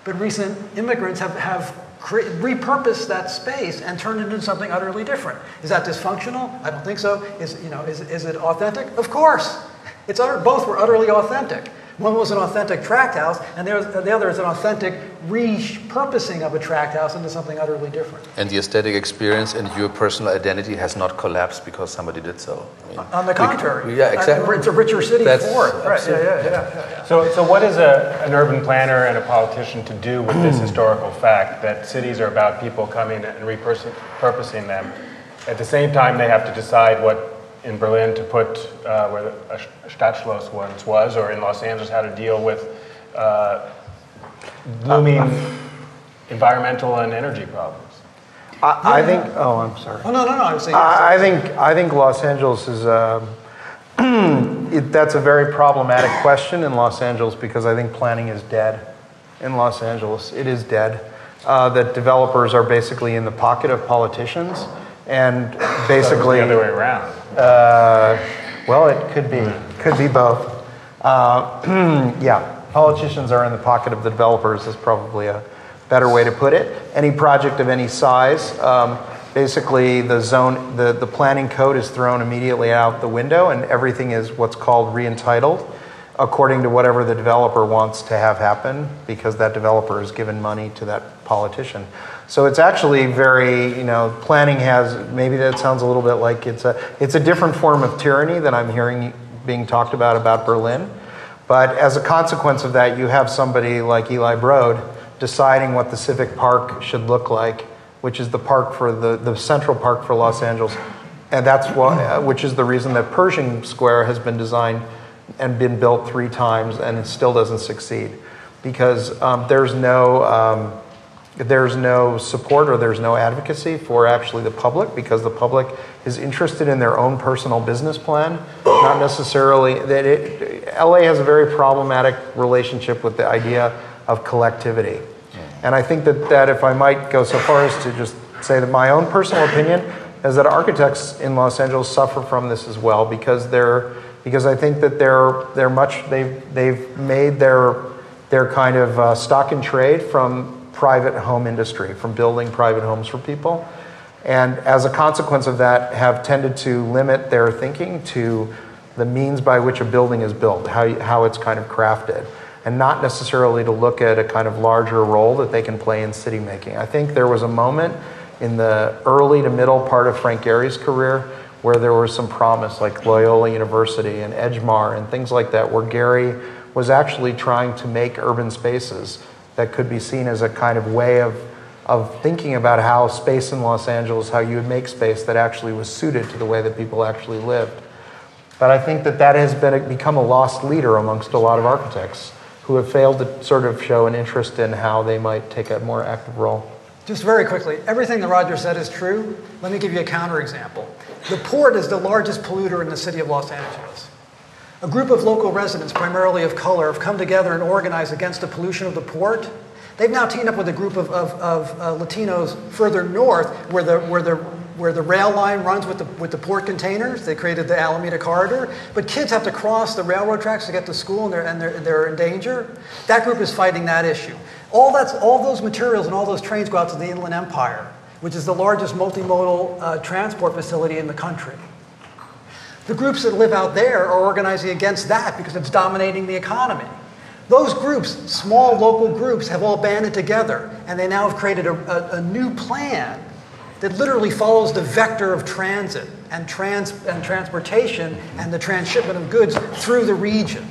Speaker 3: But recent immigrants have, have repurposed that space and turn it into something utterly different. Is that dysfunctional? I don't think so. Is, you know, is, is it authentic? Of course. It's utter, both were utterly authentic. One was an authentic tract house, and the other, the other is an authentic repurposing of a tract house into something utterly different.
Speaker 5: And the aesthetic experience and your personal identity has not collapsed because somebody did so. I mean,
Speaker 3: On the
Speaker 5: we-
Speaker 3: contrary,
Speaker 5: yeah, exactly.
Speaker 3: It's a richer city
Speaker 5: That's
Speaker 3: for it. Right? Yeah, yeah, yeah, yeah, yeah.
Speaker 2: So, so what is a, an urban planner and a politician to do with this historical fact that cities are about people coming and repurposing them? At the same time, they have to decide what in Berlin to put uh, where the Stadtschloss once was, or in Los Angeles how to deal with uh, looming environmental and energy problems.
Speaker 4: I, I think, oh, I'm sorry.
Speaker 3: Oh, no, no, no. I was saying.
Speaker 4: I I think I think Los Angeles is um it, that's a very problematic question in Los Angeles because I think planning is dead in Los Angeles. It is dead. Uh, that developers are basically in the pocket of politicians and basically
Speaker 2: the other way around.
Speaker 4: uh, well, it could be. Could be both. Uh, yeah, politicians are in the pocket of the developers is probably a better way to put it. Any project of any size, um, basically the zone, the, the planning code is thrown immediately out the window and everything is what's called re-entitled according to whatever the developer wants to have happen because that developer has given money to that politician. So it's actually very, you know, planning has, maybe that sounds a little bit like it's a, it's a different form of tyranny that I'm hearing being talked about about Berlin. But as a consequence of that, you have somebody like Eli Broad deciding what the civic park should look like, which is the park for the, the central park for Los Angeles. And that's why, uh, which is the reason that Pershing Square has been designed and been built three times and it still doesn't succeed because um, there's no um, there's no support or there's no advocacy for actually the public because the public is interested in their own personal business plan, not necessarily that it. LA has a very problematic relationship with the idea of collectivity, and I think that that if I might go so far as to just say that my own personal opinion is that architects in Los Angeles suffer from this as well because they're because I think that they're they're much they've they've made their their kind of uh, stock and trade from private home industry, from building private homes for people, and as a consequence of that, have tended to limit their thinking to the means by which a building is built, how how it's kind of crafted, and not necessarily to look at a kind of larger role that they can play in city making. I think there was a moment in the early to middle part of Frank Gehry's career where there was some promise, like Loyola University and Edgemar and things like that, where Gehry was actually trying to make urban spaces that could be seen as a kind of way of, of thinking about how space in Los Angeles, how you would make space that actually was suited to the way that people actually lived. But I think that that has been, become a lost leader amongst a lot of architects who have failed to sort of show an interest in how they might take a more active role.
Speaker 3: Just very quickly, everything that Roger said is true. Let me give you a counterexample. The port is the largest polluter in the city of Los Angeles. A group of local residents, primarily of color, have come together and organized against the pollution of the port. They've now teamed up with a group of, of, of uh, Latinos further north where the, where, the, where the rail line runs with the, with the port containers. They created the Alameda Corridor. But kids have to cross the railroad tracks to get to school and they're, and they're, they're in danger. That group is fighting that issue. All, that's, all those materials and all those trains go out to the Inland Empire, which is the largest multimodal uh, transport facility in the country. The groups that live out there are organizing against that because it's dominating the economy. Those groups, small local groups, have all banded together and they now have created a, a, a new plan that literally follows the vector of transit and, trans, and transportation and the transshipment of goods through the region.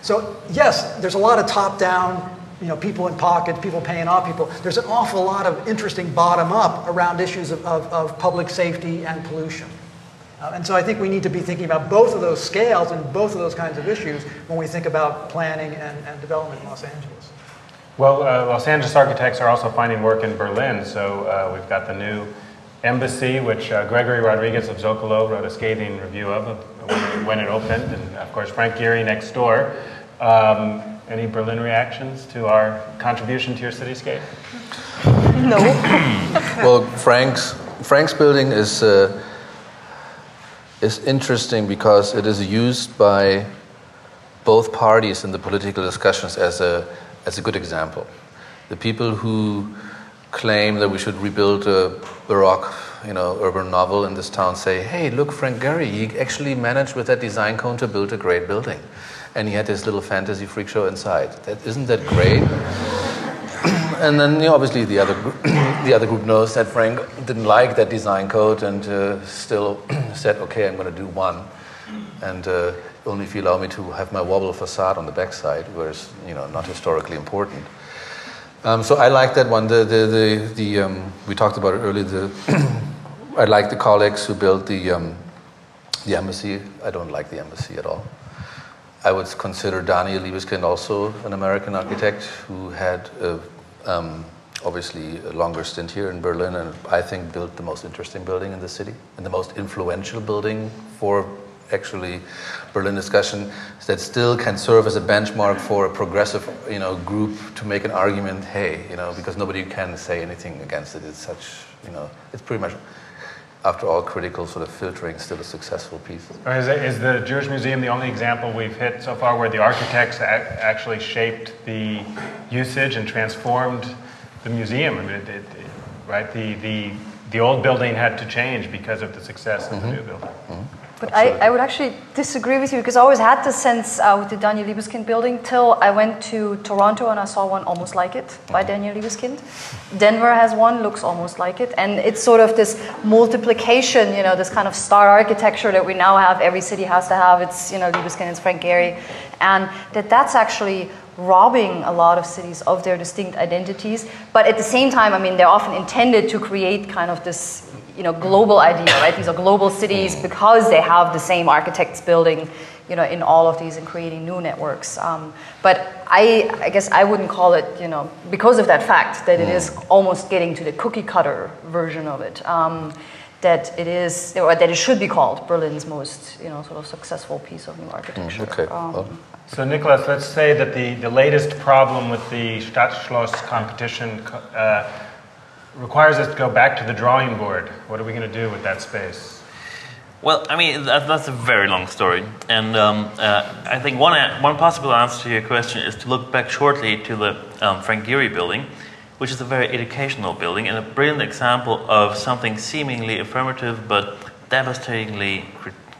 Speaker 3: So, yes, there's a lot of top down you know, people in pockets, people paying off people. There's an awful lot of interesting bottom up around issues of, of, of public safety and pollution. Uh, and so I think we need to be thinking about both of those scales and both of those kinds of issues when we think about planning and, and development in Los Angeles.
Speaker 2: Well, uh, Los Angeles architects are also finding work in Berlin. So uh, we've got the new embassy, which uh, Gregory Rodriguez of Zócalo wrote a scathing review of when, when it opened, and of course Frank Gehry next door. Um, any Berlin reactions to our contribution to your cityscape?
Speaker 6: No.
Speaker 5: well, Frank's Frank's building is uh, is interesting because it is used by both parties in the political discussions as a as a good example. The people who claim that we should rebuild a Baroque, you know, urban novel in this town say, "Hey, look, Frank Gehry, he actually managed with that design code to build a great building." And he had his little fantasy freak show inside. That isn't that great? and then you know, obviously the other group, the other group knows that Frank didn't like that design code and uh, still said, "Okay, I'm going to do one," and uh, only if you allow me to have my wobble facade on the backside, whereas you know not historically important. Um, so I like that one. The the the, the um, we talked about it earlier. The I like the colleagues who built the um, the embassy. I don't like the embassy at all. I would consider Daniel Libeskind also an American architect who had a, um, obviously a longer stint here in Berlin and I think built the most interesting building in the city and the most influential building for actually Berlin discussion that still can serve as a benchmark for a progressive you know group to make an argument hey you know because nobody can say anything against it. It's such you know it's pretty much after all, critical sort of filtering still a successful piece.
Speaker 2: Is, the Jewish Museum the only example we've hit so far where the architects actually shaped the usage and transformed the museum? I mean, it, it, right? The, the, the old building had to change because of the success of mm-hmm. the new building. Mm-hmm.
Speaker 6: But I, I, would actually disagree with you because I always had the sense uh, with the Daniel Libeskind building till I went to Toronto and I saw one almost like it by Daniel Libeskind. Denver has one, looks almost like it. And it's sort of this multiplication, you know, this kind of star architecture that we now have. Every city has to have. It's, you know, Libeskind, it's Frank Gehry. And that that's actually robbing a lot of cities of their distinct identities. But at the same time, I mean, they're often intended to create kind of this you know, global idea, right? These are global cities because they have the same architects building, you know, in all of these and creating new networks. Um, but I, I guess I wouldn't call it, you know, because of that fact that it is almost getting to the cookie cutter version of it. Um, that it is, or that it should be called Berlin's most, you know, sort of successful piece of new architecture.
Speaker 5: Mm, okay.
Speaker 6: Um.
Speaker 2: So, Niklas, let's say that the, the latest problem with the Stadtschloss competition uh, requires us to go back to the drawing board. What are we going to do with that space?
Speaker 7: Well, I mean, that, that's a very long story. And um, uh, I think one, one possible answer to your question is to look back shortly to the um, Frank Gehry building, which is a very educational building and a brilliant example of something seemingly affirmative but devastatingly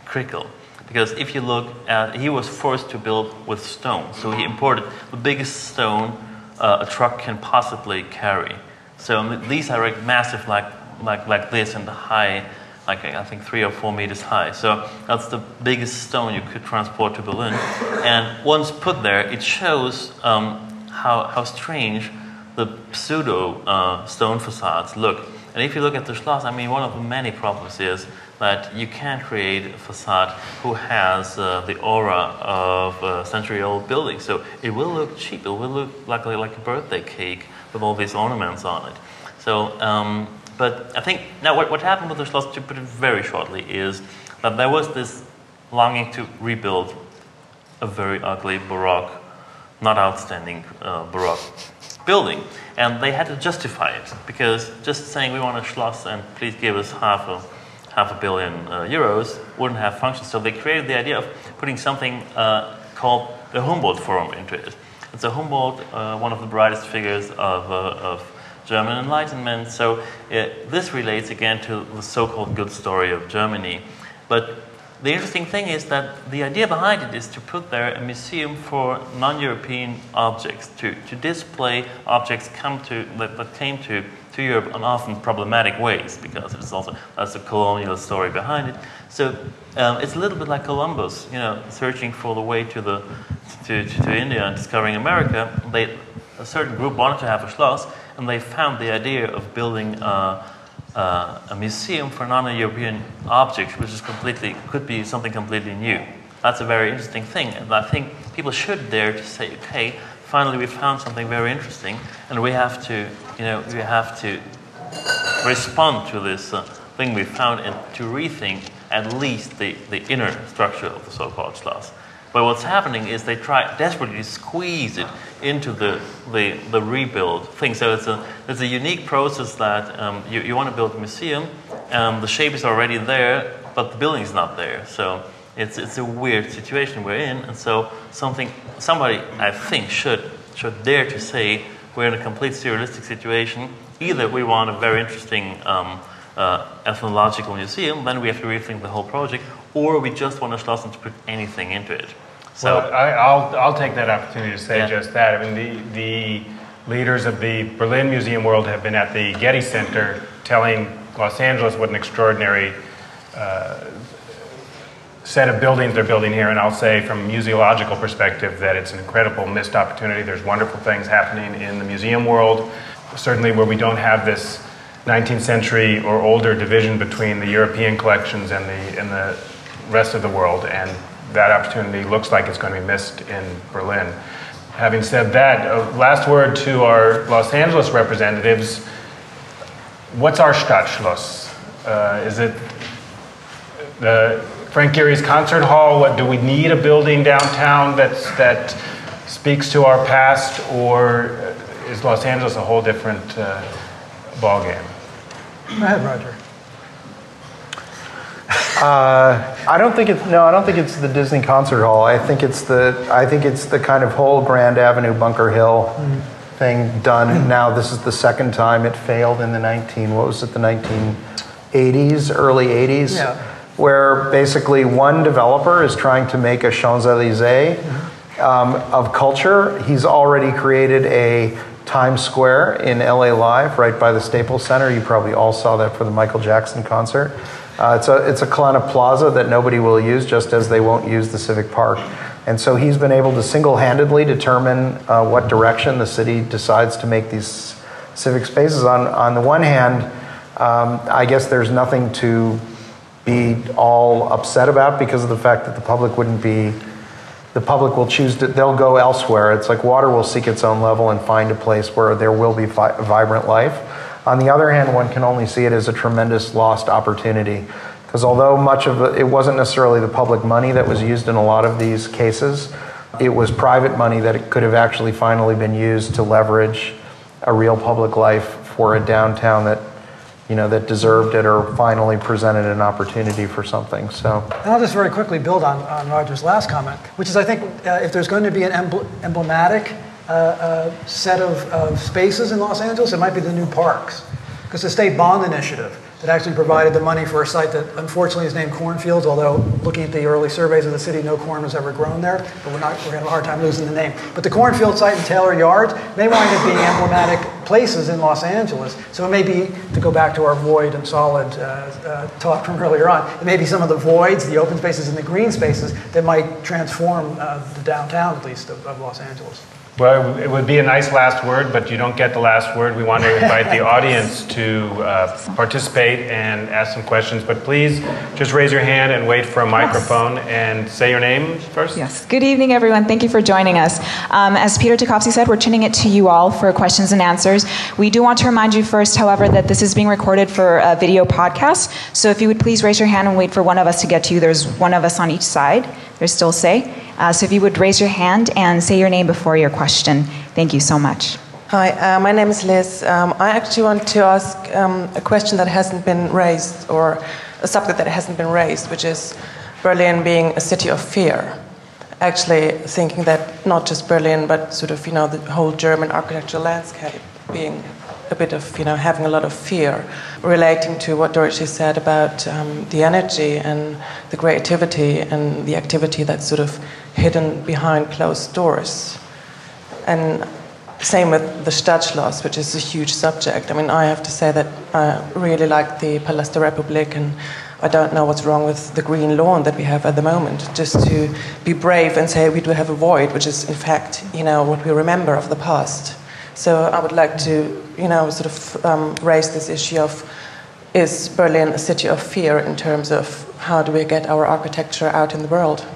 Speaker 7: critical. Because if you look at, he was forced to build with stone. So he imported the biggest stone uh, a truck can possibly carry. So these are massive, like, like, like this, and the high like I think three or four meters high. So that's the biggest stone you could transport to Berlin. And once put there, it shows um, how, how strange the pseudo uh, stone facades look. And if you look at the Schloss, I mean, one of the many problems is that you can't create a facade who has uh, the aura of a century-old building. So it will look cheap. It will look like, like a birthday cake with all these ornaments on it. So, um, but I think now what, what happened with the Schloss, to put it very shortly, is that there was this longing to rebuild a very ugly Baroque, not outstanding uh, Baroque building. And they had to justify it because just saying we want a Schloss and please give us half a, half a billion uh, euros wouldn't have functioned. So they created the idea of putting something uh, called the Humboldt Forum into it. It's a Humboldt, uh, one of the brightest figures of, uh, of German Enlightenment. So it, this relates again to the so-called good story of Germany. But the interesting thing is that the idea behind it is to put there a museum for non-European objects, to, to display objects come to, that, that came to, to Europe in often problematic ways, because it's also that's a colonial story behind it. So um, it's a little bit like Columbus, you know, searching for the way to the to, to, to India and discovering America. They, a certain group wanted to have a schloss, and they found the idea of building. Uh, uh, a museum for non-European objects, which is completely could be something completely new. That's a very interesting thing, and I think people should dare to say, okay, finally we found something very interesting, and we have to, you know, we have to respond to this uh, thing we found and to rethink at least the, the inner structure of the so-called Schloss. But what's happening is they try desperately to squeeze it into the, the, the rebuild thing. So it's a, it's a unique process that um, you, you want to build a museum, um, the shape is already there, but the building is not there. So it's, it's a weird situation we're in. And so something, somebody, I think, should, should dare to say we're in a complete surrealistic situation. Either we want a very interesting um, uh, ethnological museum, then we have to rethink the whole project, or we just want a Schloss to put anything into it. So
Speaker 2: well, I, will I'll take that opportunity to say
Speaker 7: Yeah.
Speaker 2: just that. I mean, the, the leaders of the Berlin Museum world have been at the Getty Center telling Los Angeles what an extraordinary uh, set of buildings they're building here. And I'll say, from a museological perspective, that it's an incredible missed opportunity. There's wonderful things happening in the museum world, certainly where we don't have this 19th century or older division between the European collections and the, and the rest of the world. And that opportunity looks like it's going to be missed in Berlin. Having said that, uh, last word to our Los Angeles representatives. What's our Stadtschloss? Uh, is it the Frank Gehry's concert hall? What do we need a building downtown that's, that speaks to our past, or is Los Angeles a whole different uh, ballgame?
Speaker 3: Go ahead, Roger.
Speaker 4: I don't think it's no. I don't think it's the Disney Concert Hall. I think it's the. I think it's the kind of whole Grand Avenue Bunker Hill thing done. Now this is the second time it failed in the 19. What was it? The 1980s, early 80s,
Speaker 3: Yeah.
Speaker 4: Where basically one developer is trying to make a Champs Elysees um, of culture. He's already created a Times Square in LA Live, right by the Staples Center. You probably all saw that for the Michael Jackson concert. Uh, it's a it's a kind of plaza that nobody will use, just as they won't use the Civic Park. And so he's been able to single-handedly determine uh, what direction the city decides to make these civic spaces. On on the one hand, um, I guess there's nothing to be all upset about because of the fact that the public wouldn't be the public will choose to they'll go elsewhere. It's like water will seek its own level and find a place where there will be vi- vibrant life. On the other hand one can only see it as a tremendous lost opportunity. Because although much of it, wasn't necessarily the public money that was used in a lot of these cases it was private money that could have actually finally been used to leverage a real public life for a downtown that you know that deserved it or finally presented an opportunity for something so
Speaker 3: And I'll just very quickly build on, on Roger's last comment, which is I think uh, if there's going to be an embl- emblematic uh, uh, set of, of spaces in Los Angeles, it might be the new parks. Because the state bond initiative, that actually provided the money for a site that unfortunately is named Cornfields, although looking at the early surveys of the city, no corn was ever grown there, but we're not, we're having a hard time losing the name. But the Cornfield site in Taylor Yards, they wind up being emblematic places in Los Angeles. So it may be, to go back to our void and solid uh, uh, talk from earlier on, it may be some of the voids, the open spaces, and the green spaces that might transform uh, the downtown, at least, of, of Los Angeles.
Speaker 2: Well, it would be a nice last word, but you don't get the last word. We want to invite the audience to uh, participate and ask some questions, but please just raise your hand and wait for a microphone and say your name first.
Speaker 8: Yes. Good evening, everyone. Thank you for joining us. Um, as Peter Tokofsky said, we're tuning it to you all for questions and answers. We do want to remind you first, however, that this is being recorded for a video podcast. So if you would please raise your hand and wait for one of us to get to you. There's one of us on each side. Still say. Uh, so if you would raise your hand and say your name before your question. Thank you so much.
Speaker 9: Hi, uh, my name is Liz. Um, I actually want to ask um, a question that hasn't been raised, or a subject that hasn't been raised, which is Berlin being a city of fear. Actually, thinking that not just Berlin, but sort of you know the whole German architectural landscape being a bit of you know having a lot of fear, relating to what Dorothee said about um, the energy and the creativity and the activity that's sort of hidden behind closed doors, and same with the Stadtschloss, which is a huge subject. I mean, I have to say that I really like the Palast der Republik, and I don't know what's wrong with the green lawn that we have at the moment. Just to be brave and say we do have a void, which is in fact, you know, what we remember of the past. So I would like to, you know, sort of um, raise this issue of is Berlin a city of fear in terms of how do we get our architecture out in the world?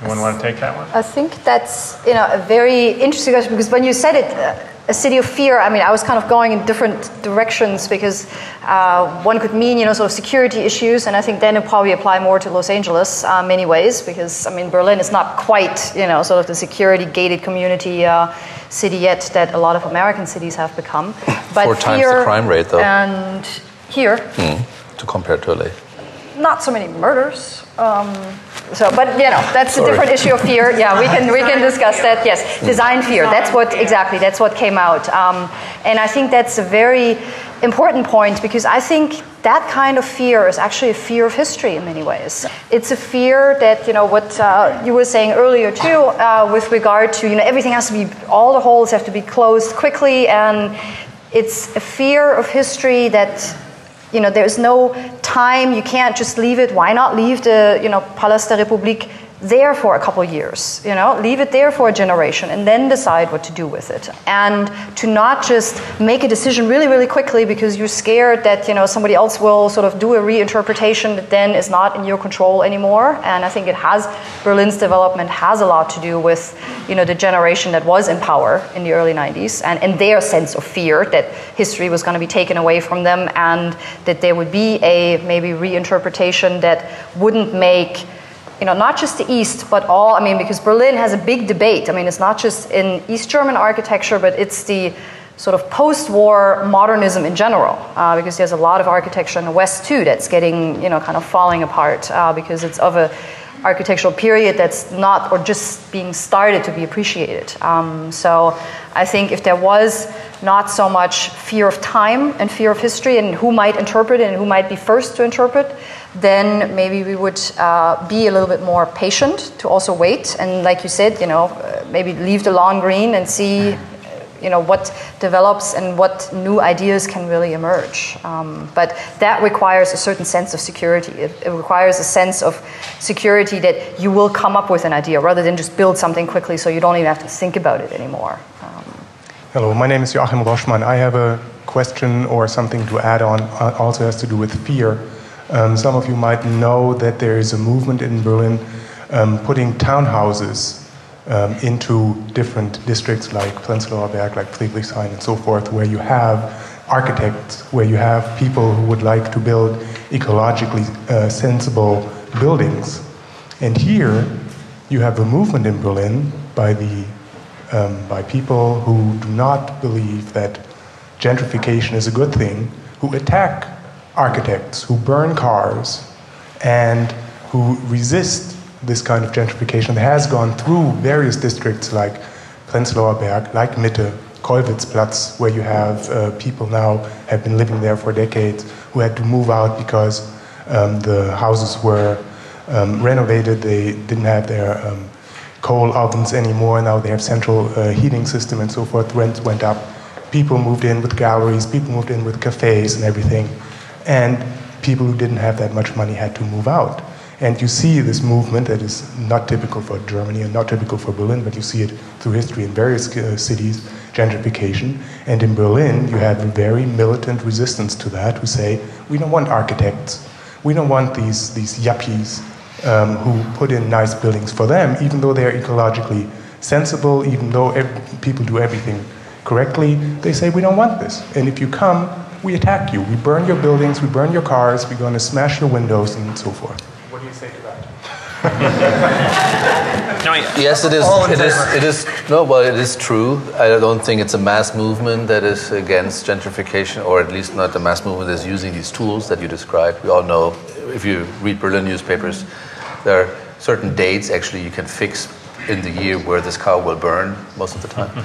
Speaker 2: Anyone want to take that one?
Speaker 6: I think that's you know a very interesting question because when you said it, uh, a city of fear. I mean, I was kind of going in different directions because uh, one could mean you know sort of security issues, and I think then it probably apply more to Los Angeles uh, many ways because I mean Berlin is not quite you know sort of the security gated community uh, city yet that a lot of American cities have become.
Speaker 5: But Four times the crime rate though,
Speaker 6: and here
Speaker 5: mm, to compare to LA,
Speaker 6: not so many murders. Um, so, but you know, that's Sorry. a different issue of fear. Yeah, we can we can discuss that. Yes, design fear. That's what exactly. That's what came out, um, and I think that's a very important point because I think that kind of fear is actually a fear of history in many ways. It's a fear that you know what uh, you were saying earlier too, uh, with regard to you know everything has to be all the holes have to be closed quickly, and it's a fear of history that you know, there's no time. You can't just leave it. Why not leave the, you know, Palast der Republik there for a couple years, you know, leave it there for a generation and then decide what to do with it. And to not just make a decision really, really quickly because you're scared that, you know, somebody else will sort of do a reinterpretation that then is not in your control anymore. And I think it has, Berlin's development has a lot to do with, you know, the generation that was in power in the early 90s and, and their sense of fear that history was going to be taken away from them and that there would be a maybe reinterpretation that wouldn't make you know, not just the East, but all, I mean, because Berlin has a big debate. I mean, it's not just in East German architecture, but it's the sort of post-war modernism in general, uh, because there's a lot of architecture in the West too that's getting, you know, kind of falling apart uh, because it's of a architectural period that's not or just being started to be appreciated. Um, so I think if there was not so much fear of time and fear of history and who might interpret it and who might be first to interpret, then maybe we would uh, be a little bit more patient to also wait and, like you said, you know, uh, maybe leave the lawn green and see, you know, what develops and what new ideas can really emerge. Um, but that requires a certain sense of security. It, it, requires a sense of security that you will come up with an idea rather than just build something quickly so you don't even have to think about it anymore. Um,
Speaker 10: Hello, my name is Joachim Roschmann. I have a question or something to add on, uh, also has to do with fear. Um, some of you might know that there is a movement in Berlin um, putting townhouses um, into different districts like Prenzlauer Berg, like Friedrichshain, and so forth, where you have architects, where you have people who would like to build ecologically uh, sensible buildings. And here you have a movement in Berlin by, the, um, by people who do not believe that gentrification is a good thing, who attack architects who burn cars and who resist this kind of gentrification that has gone through various districts like Prenzlauer Berg, like Mitte, Kollwitzplatz, where you have uh, people now have been living there for decades, who had to move out because um, the houses were um, renovated. They didn't have their um, coal ovens anymore. Now they have central uh, heating system and so forth. Rents went up. People moved in with galleries. People moved in with cafes and everything. And people who didn't have that much money had to move out. And you see this movement that is not typical for Germany and not typical for Berlin, but you see it through history in various uh, cities, gentrification. And in Berlin, you have a very militant resistance to that who say, we don't want architects. We don't want these, these yuppies um, who put in nice buildings for them, even though they're ecologically sensible, even though people do everything correctly. They say, we don't want this. And if you come, we attack you. We burn your buildings, we burn your cars, we're going to smash your windows, and so forth. What do you say to that?
Speaker 7: No,
Speaker 5: Yes, it is.
Speaker 1: All in
Speaker 5: It is.
Speaker 1: favor.
Speaker 5: It is. No, well, it is true. I don't think it's a mass movement that is against gentrification, or at least not a mass movement that's using these tools that you described. We all know, if you read Berlin newspapers, there are certain dates actually you can fix in the year where this car will burn most of the time.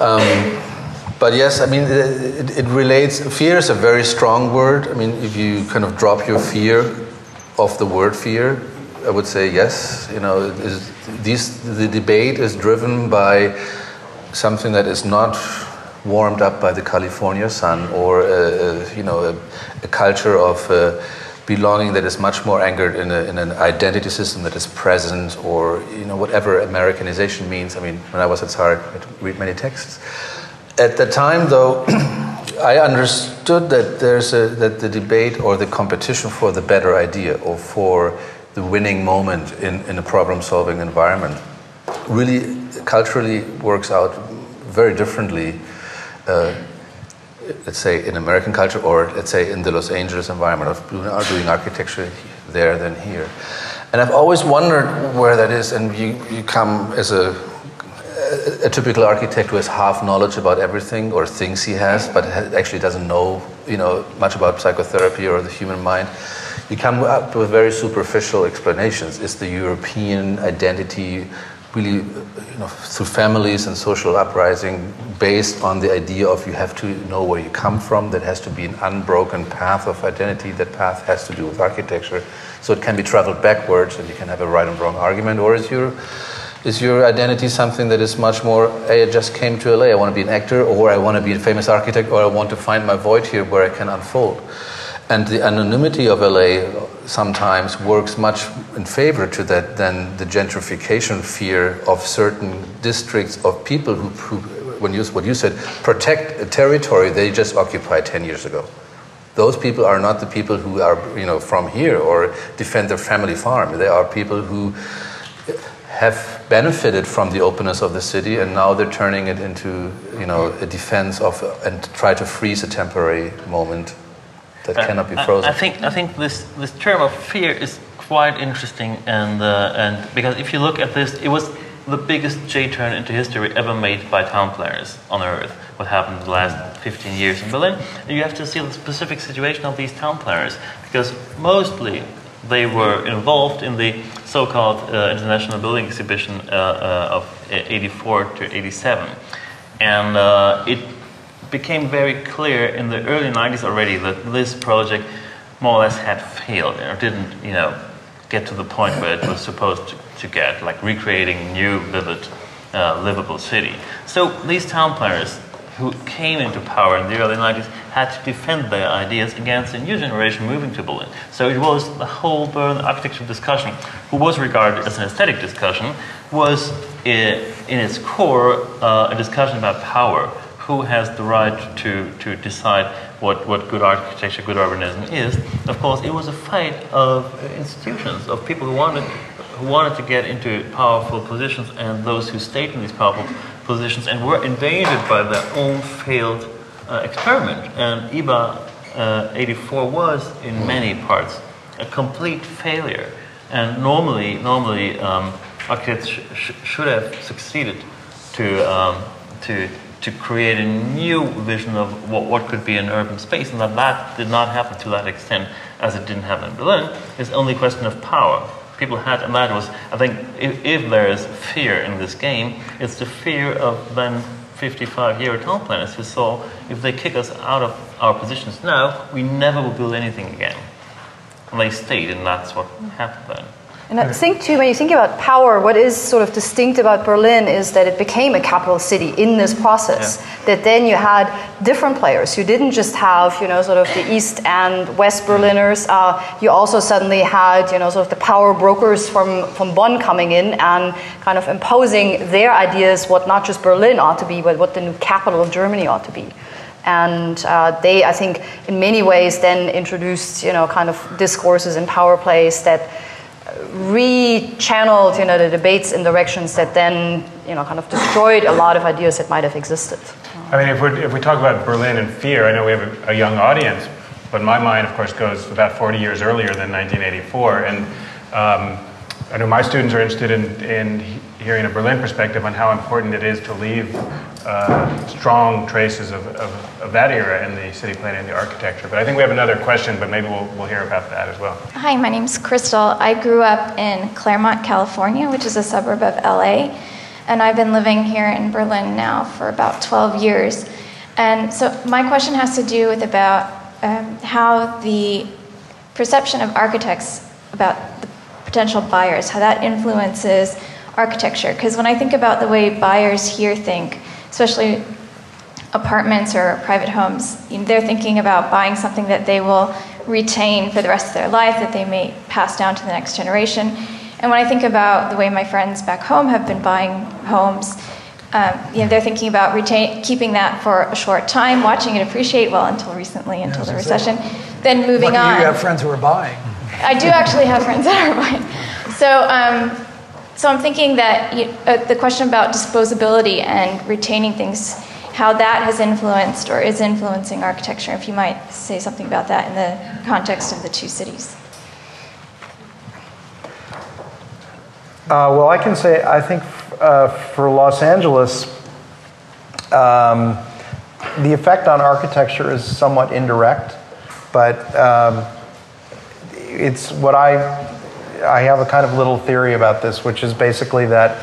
Speaker 5: Um, but yes, I mean, it, it, relates. Fear is a very strong word. I mean, if you kind of drop your fear of the word fear, I would say yes. You know, is, these, the debate is driven by something that is not warmed up by the California sun or a, a, you know a, a culture of uh, belonging that is much more anchored in, a, in an identity system that is present or you know whatever Americanization means. I mean, when I was at SCI-Arc, I read many texts. At the time, though, I understood that there's a, that the debate or the competition for the better idea or for the winning moment in, in a problem-solving environment really culturally works out very differently. Uh, let's say in American culture, or let's say in the Los Angeles environment of doing, doing architecture there than here. And I've always wondered where that is. And you, you come as a a typical architect who has half knowledge about everything or thinks he has, but actually doesn't know, you know, much about psychotherapy or the human mind. You come up with very superficial explanations. Is the European identity really, you know, through families and social uprising, based on the idea of you have to know where you come from? That has to be an unbroken path of identity. That path has to do with architecture, so it can be traveled backwards, and you can have a right and wrong argument. Or is your is your identity something that is much more, hey, I just came to LA, I want to be an actor, or I want to be a famous architect, or I want to find my void here where I can unfold? And the anonymity of LA sometimes works much in favor to that than the gentrification fear of certain districts of people who, who when you, what you said, protect a territory they just occupied 10 years ago. Those people are not the people who are, you know, from here or defend their family farm. They are people who have benefited from the openness of the city and now they're turning it into you know a defense of and try to freeze a temporary moment that cannot be
Speaker 7: I-
Speaker 5: frozen
Speaker 7: I, think I think this this term of fear is quite interesting, and uh, and because if you look at this, it was the biggest J turn into history ever made by town planners on Earth. What happened in the last 15 years in Berlin? And you have to see the specific situation of these town planners because mostly they were involved in the so-called uh, International Building Exhibition uh, uh, of 84 to 87, and uh, it became very clear in the early 90s already that this project more or less had failed or didn't, you know, get to the point where it was supposed to, to get, like recreating new, vivid, uh, livable city. So these town planners who came into power in the early 90s had to defend their ideas against a new generation moving to Berlin. So it was the whole Berlin architecture discussion, who was regarded as an aesthetic discussion, was in its core uh, a discussion about power. Who has the right to, to decide what, what good architecture, good urbanism is? Of course, it was a fight of institutions, of people who wanted, who wanted to get into powerful positions and those who stayed in these powerful positions and were invaded by their own failed uh, experiment. And IBA uh, 84 was, in many parts, a complete failure. And normally, normally um, architects sh- sh- should have succeeded to, um, to, to create a new vision of what, what could be an urban space, and that that did not happen to that extent as it didn't happen in Berlin. It's only a question of power. People had, and that was, I think, if, if there is fear in this game, it's the fear of then 55 year old planners who saw if they kick us out of our positions now, we never will build anything again. And they stayed, and that's what happened then.
Speaker 6: And I think too, when you think about power, what is sort of distinct about Berlin is that it became a capital city in this process.
Speaker 7: Yeah.
Speaker 6: That then you had different players. You didn't just have, you know, sort of the East and West Berliners. Uh, you also suddenly had, you know, sort of the power brokers from, from Bonn coming in and kind of imposing their ideas what not just Berlin ought to be, but what the new capital of Germany ought to be. And uh, they, I think, in many ways then introduced, you know, kind of discourses and power plays that re-channeled you know the debates in directions that then you know kind of destroyed a lot of ideas that might have existed
Speaker 2: I mean, if, we if we talk about Berlin and fear, I know we have a, a, young audience, but my mind, of course, goes about 40 years earlier than 1984. And um, I know my students are interested in, in hearing a Berlin perspective on how important it is to leave uh, strong traces of, of, of, that era in the city planning and the architecture. But I think we have another question, but maybe we'll, we'll hear about that as well.
Speaker 11: Hi, my name's Crystal. I grew up in Claremont, California, which is a suburb of LA. And I've been living here in Berlin now for about 12 years. And so my question has to do with about um, how the perception of architects about the potential buyers, how that influences architecture. Because when I think about the way buyers here think, especially apartments or private homes, you know, they're thinking about buying something that they will retain for the rest of their life, that they may pass down to the next generation. And when I think about the way my friends back home have been buying homes, um, you know, they're thinking about retain, keeping that for a short time, watching it appreciate, well, until recently, until the recession, then moving
Speaker 3: Lucky
Speaker 11: on.
Speaker 3: You have friends who are buying.
Speaker 11: I do actually have friends that are buying. So, um, so I'm thinking that you, uh, the question about disposability and retaining things, how that has influenced or is influencing architecture. If you might say something about that in the context of the two cities.
Speaker 4: Uh, well, I can say I think uh, for Los Angeles, um, the effect on architecture is somewhat indirect, but um, it's what I I have a kind of little theory about this, which is basically that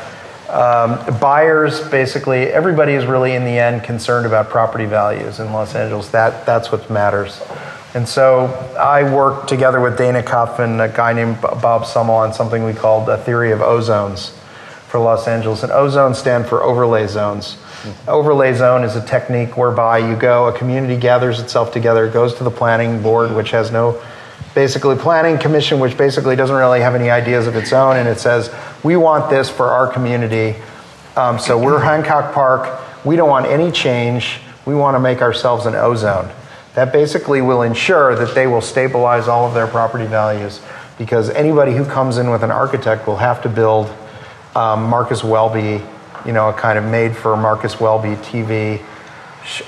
Speaker 4: um, buyers basically everybody is really in the end concerned about property values in Los Angeles. That that's what matters. And so I worked together with Dana Cuff and a guy named Bob Somol on something we called a theory of ozones for Los Angeles. And ozones stand for overlay zones. Overlay zone is a technique whereby you go, a community gathers itself together, goes to the planning board, which has no basically planning commission, which basically doesn't really have any ideas of its own, and it says, we want this for our community. Um, so we're Hancock Park. We don't want any change. We want to make ourselves an ozone. That basically will ensure that they will stabilize all of their property values because anybody who comes in with an architect will have to build um, Marcus Welby, you know, a kind of made for Marcus Welby TV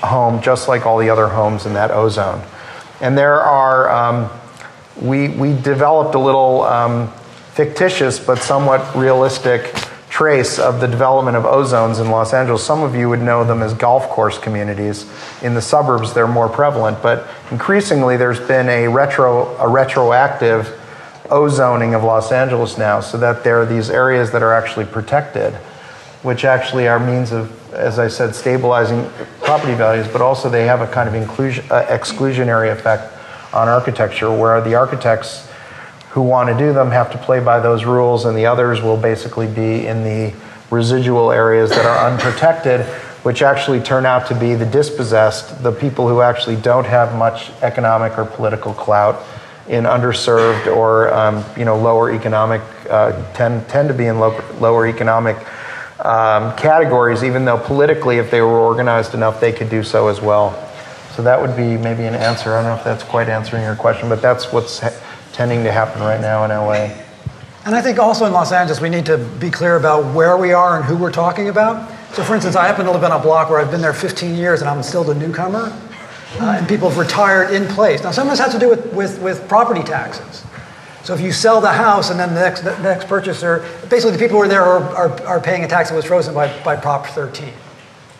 Speaker 4: home, just like all the other homes in that ozone. And there are, um, we, we developed a little um, fictitious but somewhat realistic trace of the development of ozones in Los Angeles. Some of you would know them as golf course communities. In the suburbs, they're more prevalent, but increasingly there's been a retro, a retroactive ozoning of Los Angeles now, so that there are these areas that are actually protected, which actually are means of, as I said, stabilizing property values, but also they have a kind of inclusion, uh, exclusionary effect on architecture, where the architects who want to do them have to play by those rules, and the others will basically be in the residual areas that are unprotected, which actually turn out to be the dispossessed, the people who actually don't have much economic or political clout in underserved or um, you know lower economic uh, tend tend to be in low, lower economic um, categories, even though politically, if they were organized enough, they could do so as well. So that would be maybe an answer. I don't know if that's quite answering your question, but that's what's tending to happen right now in LA.
Speaker 3: And I think also in Los Angeles, we need to be clear about where we are and who we're talking about. So, for instance, I happen to live on a block where I've been there 15 years and I'm still the newcomer, uh, and people have retired in place. Now, some of this has to do with, with, with property taxes. So, if you sell the house and then the next, the next purchaser, basically the people who are there are, are, are paying a tax that was frozen by, by Prop 13.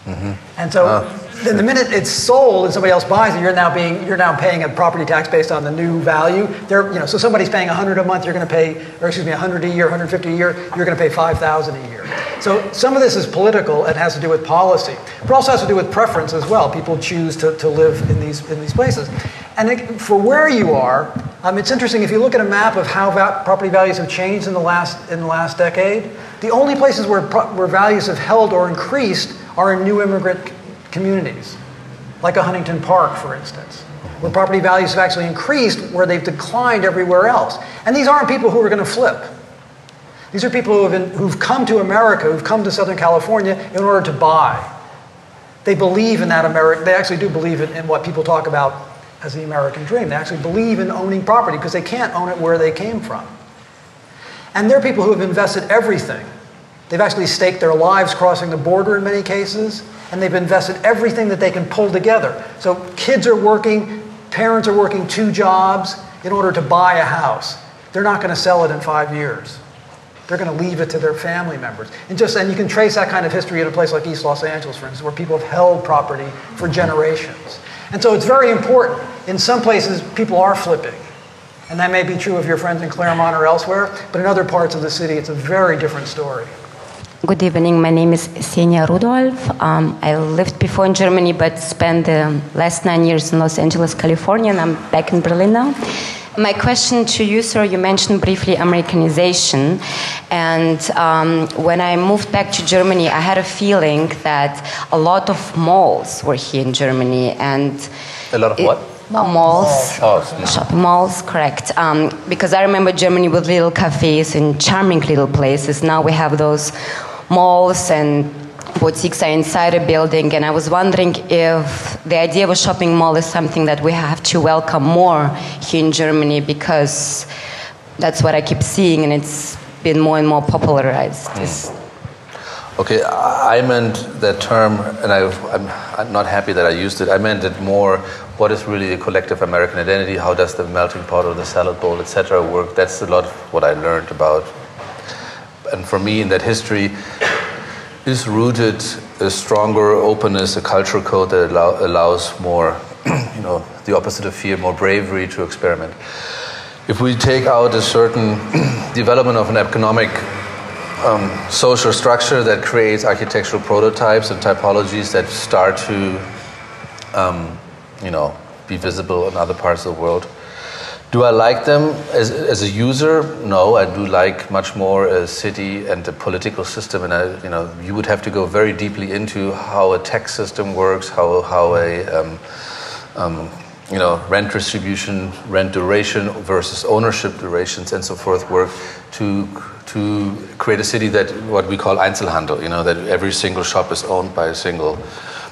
Speaker 3: Mm-hmm. And so, uh. Then the minute it's sold and somebody else buys it, you're now being you're now paying a property tax based on the new value. There, you know, so somebody's paying 100 a month, you're going to pay, or excuse me, 100 a year, 150 a year, you're going to pay 5,000 a year. So some of this is political and has to do with policy, but also has to do with preference as well. People choose to, to live in these, in these places. And it, for where you are, um, it's interesting if you look at a map of how va- property values have changed in the last, in the last decade, the only places where, pro- where values have held or increased are in new immigrant communities, like a Huntington Park, for instance, where property values have actually increased where they've declined everywhere else. And these aren't people who are going to flip. These are people who have been, who've come to America, who've come to Southern California in order to buy. They believe in that America. They actually do believe in, in what people talk about as the American dream. They actually believe in owning property because they can't own it where they came from. And they're people who have invested everything. They've actually staked their lives crossing the border in many cases, and they've invested everything that they can pull together. So kids are working, parents are working two jobs in order to buy a house. They're not going to sell it in five years. They're going to leave it to their family members. And just and you can trace that kind of history in a place like East Los Angeles, for instance, where people have held property for generations. And so it's very important. In some places, people are flipping. And that may be true of your friends in Claremont or elsewhere, but in other parts of the city, it's a very different story.
Speaker 12: Good evening. My name is Senia Rudolph. Um, I lived before in Germany, but spent the last nine years in Los Angeles, California, and I'm back in Berlin now. My question to you, sir, you mentioned briefly Americanization. And um, when I moved back to Germany, I had a feeling that a lot of malls were here in Germany. And
Speaker 5: A lot of what?
Speaker 12: malls,
Speaker 5: Malls.
Speaker 12: shopping malls, correct. Um, because I remember Germany with little cafes and charming little places. Now we have those malls and boutiques are inside a building. And I was wondering if the idea of a shopping mall is something that we have to welcome more here in Germany because that's what I keep seeing and it's been more and more popularized. This-
Speaker 5: Okay, I meant that term, and I, I'm, I'm not happy that I used it. I meant it more. What is really the collective American identity? How does the melting pot or the salad bowl, etc., work? That's a lot of what I learned about. And for me, in that history, is rooted a stronger openness, a cultural code that allow, allows more, you know, the opposite of fear, more bravery to experiment. If we take out a certain development of an economic um, social structure that creates architectural prototypes and typologies that start to, um, you know, be visible in other parts of the world. Do I like them as, as a user? No, I do like much more a city and a political system. And I, you know, you would have to go very deeply into how a tax system works, how how a um, um, you know, rent distribution, rent duration versus ownership durations, and so forth work to to create a city that what we call Einzelhandel. You know, that every single shop is owned by a single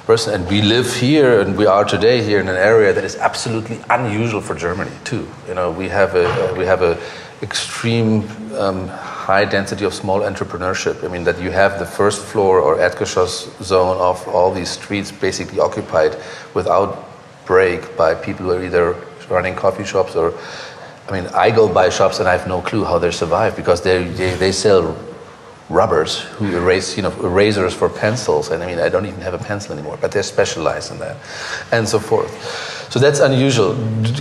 Speaker 5: person, and we live here, and we are today here in an area that is absolutely unusual for Germany too. You know, we have a we have a extreme um, high density of small entrepreneurship. I mean, that you have the first floor or Erdgeschoss zone of all these streets basically occupied without break by people who are either running coffee shops or I mean, I go by shops and I have no clue how they survive because they, they, they sell rubbers who erase, you know, erasers for pencils. And I mean, I don't even have a pencil anymore, but they're specialized in that and so forth. So that's unusual.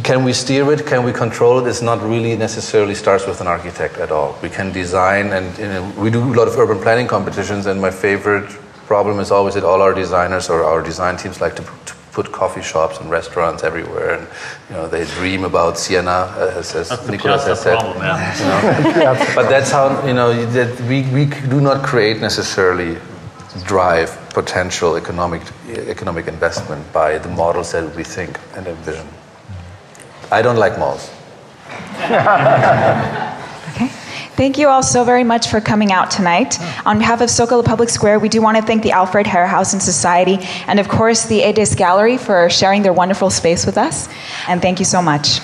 Speaker 5: Can we steer it? Can we control it? It's not really necessarily starts with an architect at all. We can design and you know, we do a lot of urban planning competitions and my favorite problem is always that all our designers or our design teams like to, to put coffee shops and restaurants everywhere, and you know they dream about Siena, uh, as, as
Speaker 7: That's
Speaker 5: Niklas has said.
Speaker 7: problem, man.
Speaker 5: You know? but that's how you know that we, we do not create necessarily drive potential economic economic investment by the models that we think and envision. I don't like malls.
Speaker 8: Thank you all so very much for coming out tonight. On behalf of Zócalo Public Square, we do want to thank the Alfred Herrhausen Society and, of course, the Edis Gallery for sharing their wonderful space with us. And thank you so much.